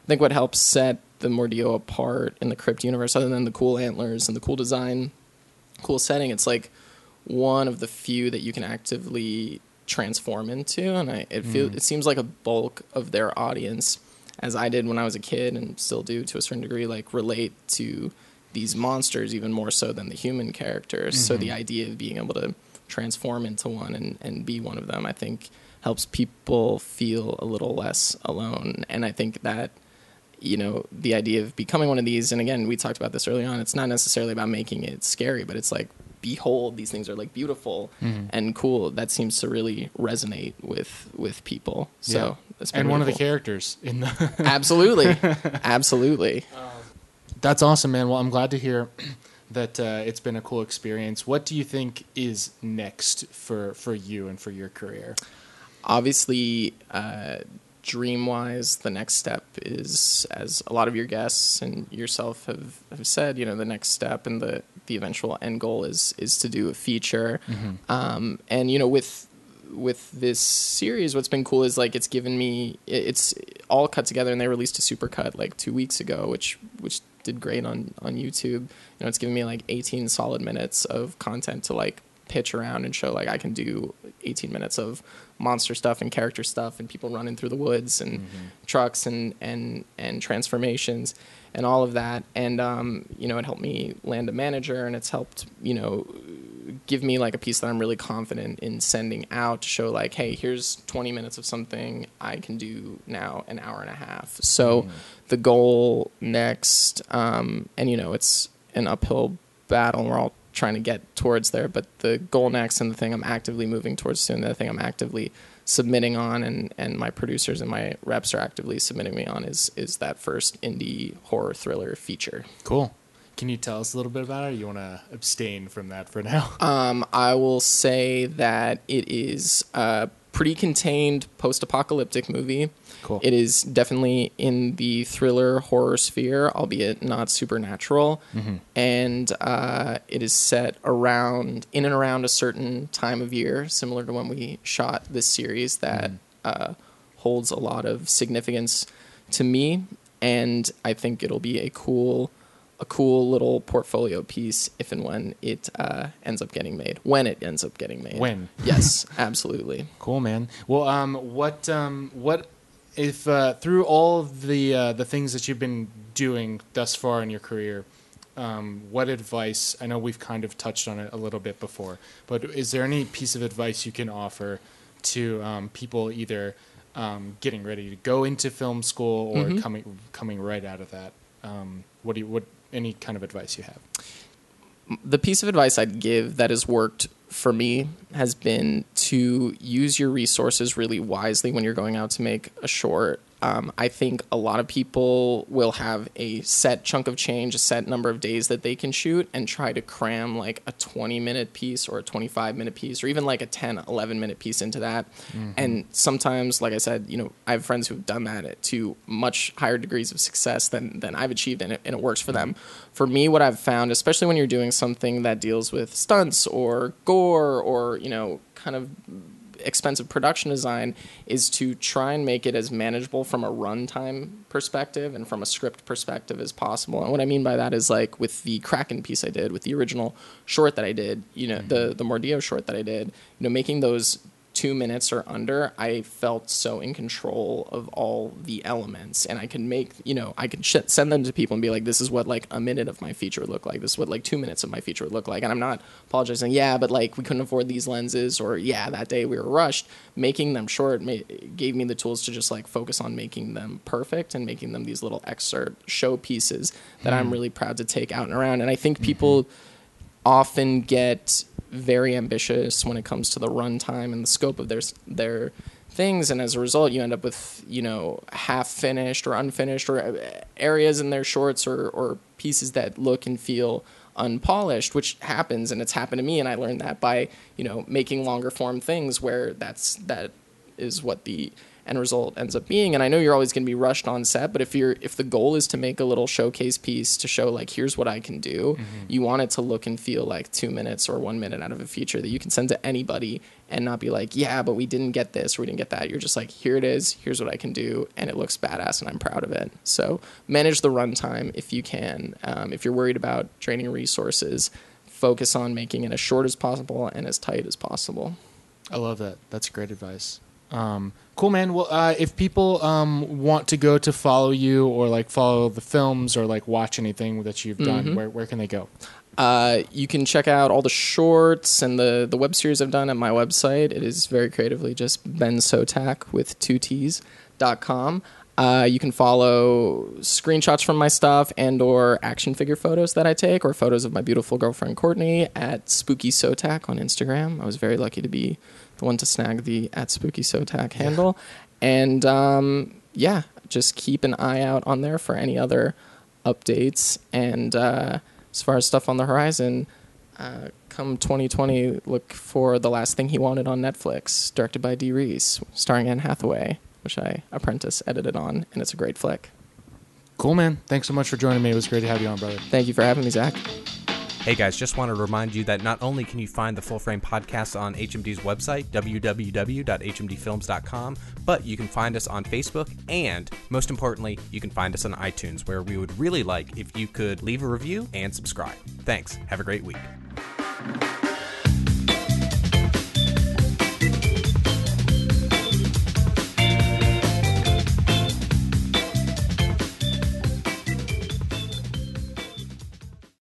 I think what helps set the Mordeo apart in the Crypt universe, other than the cool antlers and the cool design, cool setting, it's like one of the few that you can actively transform into, and I, it feel, mm. it seems like a bulk of their audience, as I did when I was a kid and still do to a certain degree, like relate to these monsters even more so than the human characters. So the mm-hmm. idea of being able to transform into one and, and be one of them, I think, helps people feel a little less alone. And I think that you know the idea of becoming one of these and again we talked about this early on it's not necessarily about making it scary but it's like behold these things are like beautiful Mm-hmm. and cool that seems to really resonate with with people so Yeah. that's and one of the characters in the absolutely absolutely That's awesome, man. Well, I'm glad to hear that uh, it's been a cool experience. What do you think is next for for you and for your career? obviously uh, dream wise the next step is as a lot of your guests and yourself have, have said you know the next step and the the eventual end goal is is to do a feature. Um, and you know with with this series what's been cool is like it's given me it's all cut together and they released a supercut like two weeks ago which which did great on on youtube. You know it's given me like 18 solid minutes of content to like pitch around and show like i can do 18 minutes of monster stuff and character stuff and people running through the woods and trucks and and and transformations and all of that and um you know it helped me land a manager and it's helped you know give me like a piece that I'm really confident in sending out to show like, hey, here's 20 minutes of something I can do now an hour and a half. So the goal next, um, and you know, it's an uphill battle. We're all trying to get towards there, but the goal next and the thing I'm actively moving towards soon, the thing I'm actively submitting on and, and my producers and my reps are actively submitting me on is is that first indie horror thriller feature. Cool. Can you tell us a little bit about it? You want to abstain from that for now? Um, I will say that it is a pretty contained post-apocalyptic movie. Cool. It is definitely in the thriller horror sphere, albeit not supernatural, and uh, it is set around in and around a certain time of year, similar to when we shot this series. That uh, holds a lot of significance to me, and I think it'll be a cool a cool little portfolio piece if and when it uh, ends up getting made. When it ends up getting made. When. Yes, absolutely. Cool, man. Well, um, what, um, what, if uh, through all of the uh, the things that you've been doing thus far in your career, um, what advice? I know we've kind of touched on it a little bit before, but is there any piece of advice you can offer to um, people either um, getting ready to go into film school or coming coming right out of that? Um, what do you what any kind of advice you have? the piece of advice I'd give that has worked for me has been to use your resources really wisely when you're going out to make a short. Um, I think a lot of people will have a set chunk of change, a set number of days that they can shoot, and try to cram like a 20 minute piece or a 25 minute piece or even like a 10, 11 minute piece into that. And sometimes, like I said, you know, I have friends who've done that to much higher degrees of success than, than I've achieved, and it, and it works for them. For me, what I've found, especially when you're doing something that deals with stunts or gore or, you know, kind of expensive production design is to try and make it as manageable from a runtime perspective and from a script perspective as possible. And what I mean by that is like with the Kraken piece I did, with the original short that I did, you know, mm-hmm. the the Mordeo short that I did, you know, making those two minutes or under, I felt so in control of all the elements, and I could make you know I could sh- send them to people and be like, this is what like a minute of my feature would look like. This is what like two minutes of my feature would look like, and I'm not apologizing. Yeah, but like we couldn't afford these lenses, or yeah, that day we were rushed. Making them short ma- gave me the tools to just like focus on making them perfect and making them these little excerpt show pieces that I'm mm-hmm. really proud to take out and around. And I think mm-hmm. people often get very ambitious when it comes to the runtime and the scope of their their things and as a result you end up with you know half finished or unfinished or uh, areas in their shorts or or pieces that look and feel unpolished which happens and it's happened to me and I learned that by you know making longer form things where that's that is what the end result ends up being. And I know you're always going to be rushed on set but if you're if the goal is to make a little showcase piece to show like here's what I can do you want it to look and feel like 2 minutes or 1 minute out of a feature that you can send to anybody and not be like yeah but we didn't get this or we didn't get that. You're just like here it is here's what I can do and it looks badass and I'm proud of it. So manage the runtime if you can. Um, if you're worried about draining resources focus on making it as short as possible and as tight as possible. I love that. That's great advice. Um, cool, man. Well, uh, if people um, want to go to follow you or like follow the films or like watch anything that you've done, where, where can they go? Uh, you can check out all the shorts and the, the web series I've done at my website. It is very creatively just Ben Sottak with two T's dot com. Uh, you can follow screenshots from my stuff and or action figure photos that I take or photos of my beautiful girlfriend Courtney at Spooky Sottak on Instagram. I was very lucky to be the one to snag the at Spooky Sottak handle. And um, yeah, just keep an eye out on there for any other updates. And uh, as far as stuff on the horizon, uh, come 2020, look for The Last Thing He Wanted on Netflix, directed by Dee Rees, starring Anne Hathaway, which I apprentice edited on, and it's a great flick. Cool, man. Thanks so much for joining me. It was great to have you on, brother. Thank you for having me, Zach. Hey guys, just want to remind you that not only can you find the Full Frame podcast on HMD's website, www.hmdfilms.com, but you can find us on Facebook, and most importantly, you can find us on iTunes, where we would really like if you could leave a review and subscribe. Thanks. Have a great week.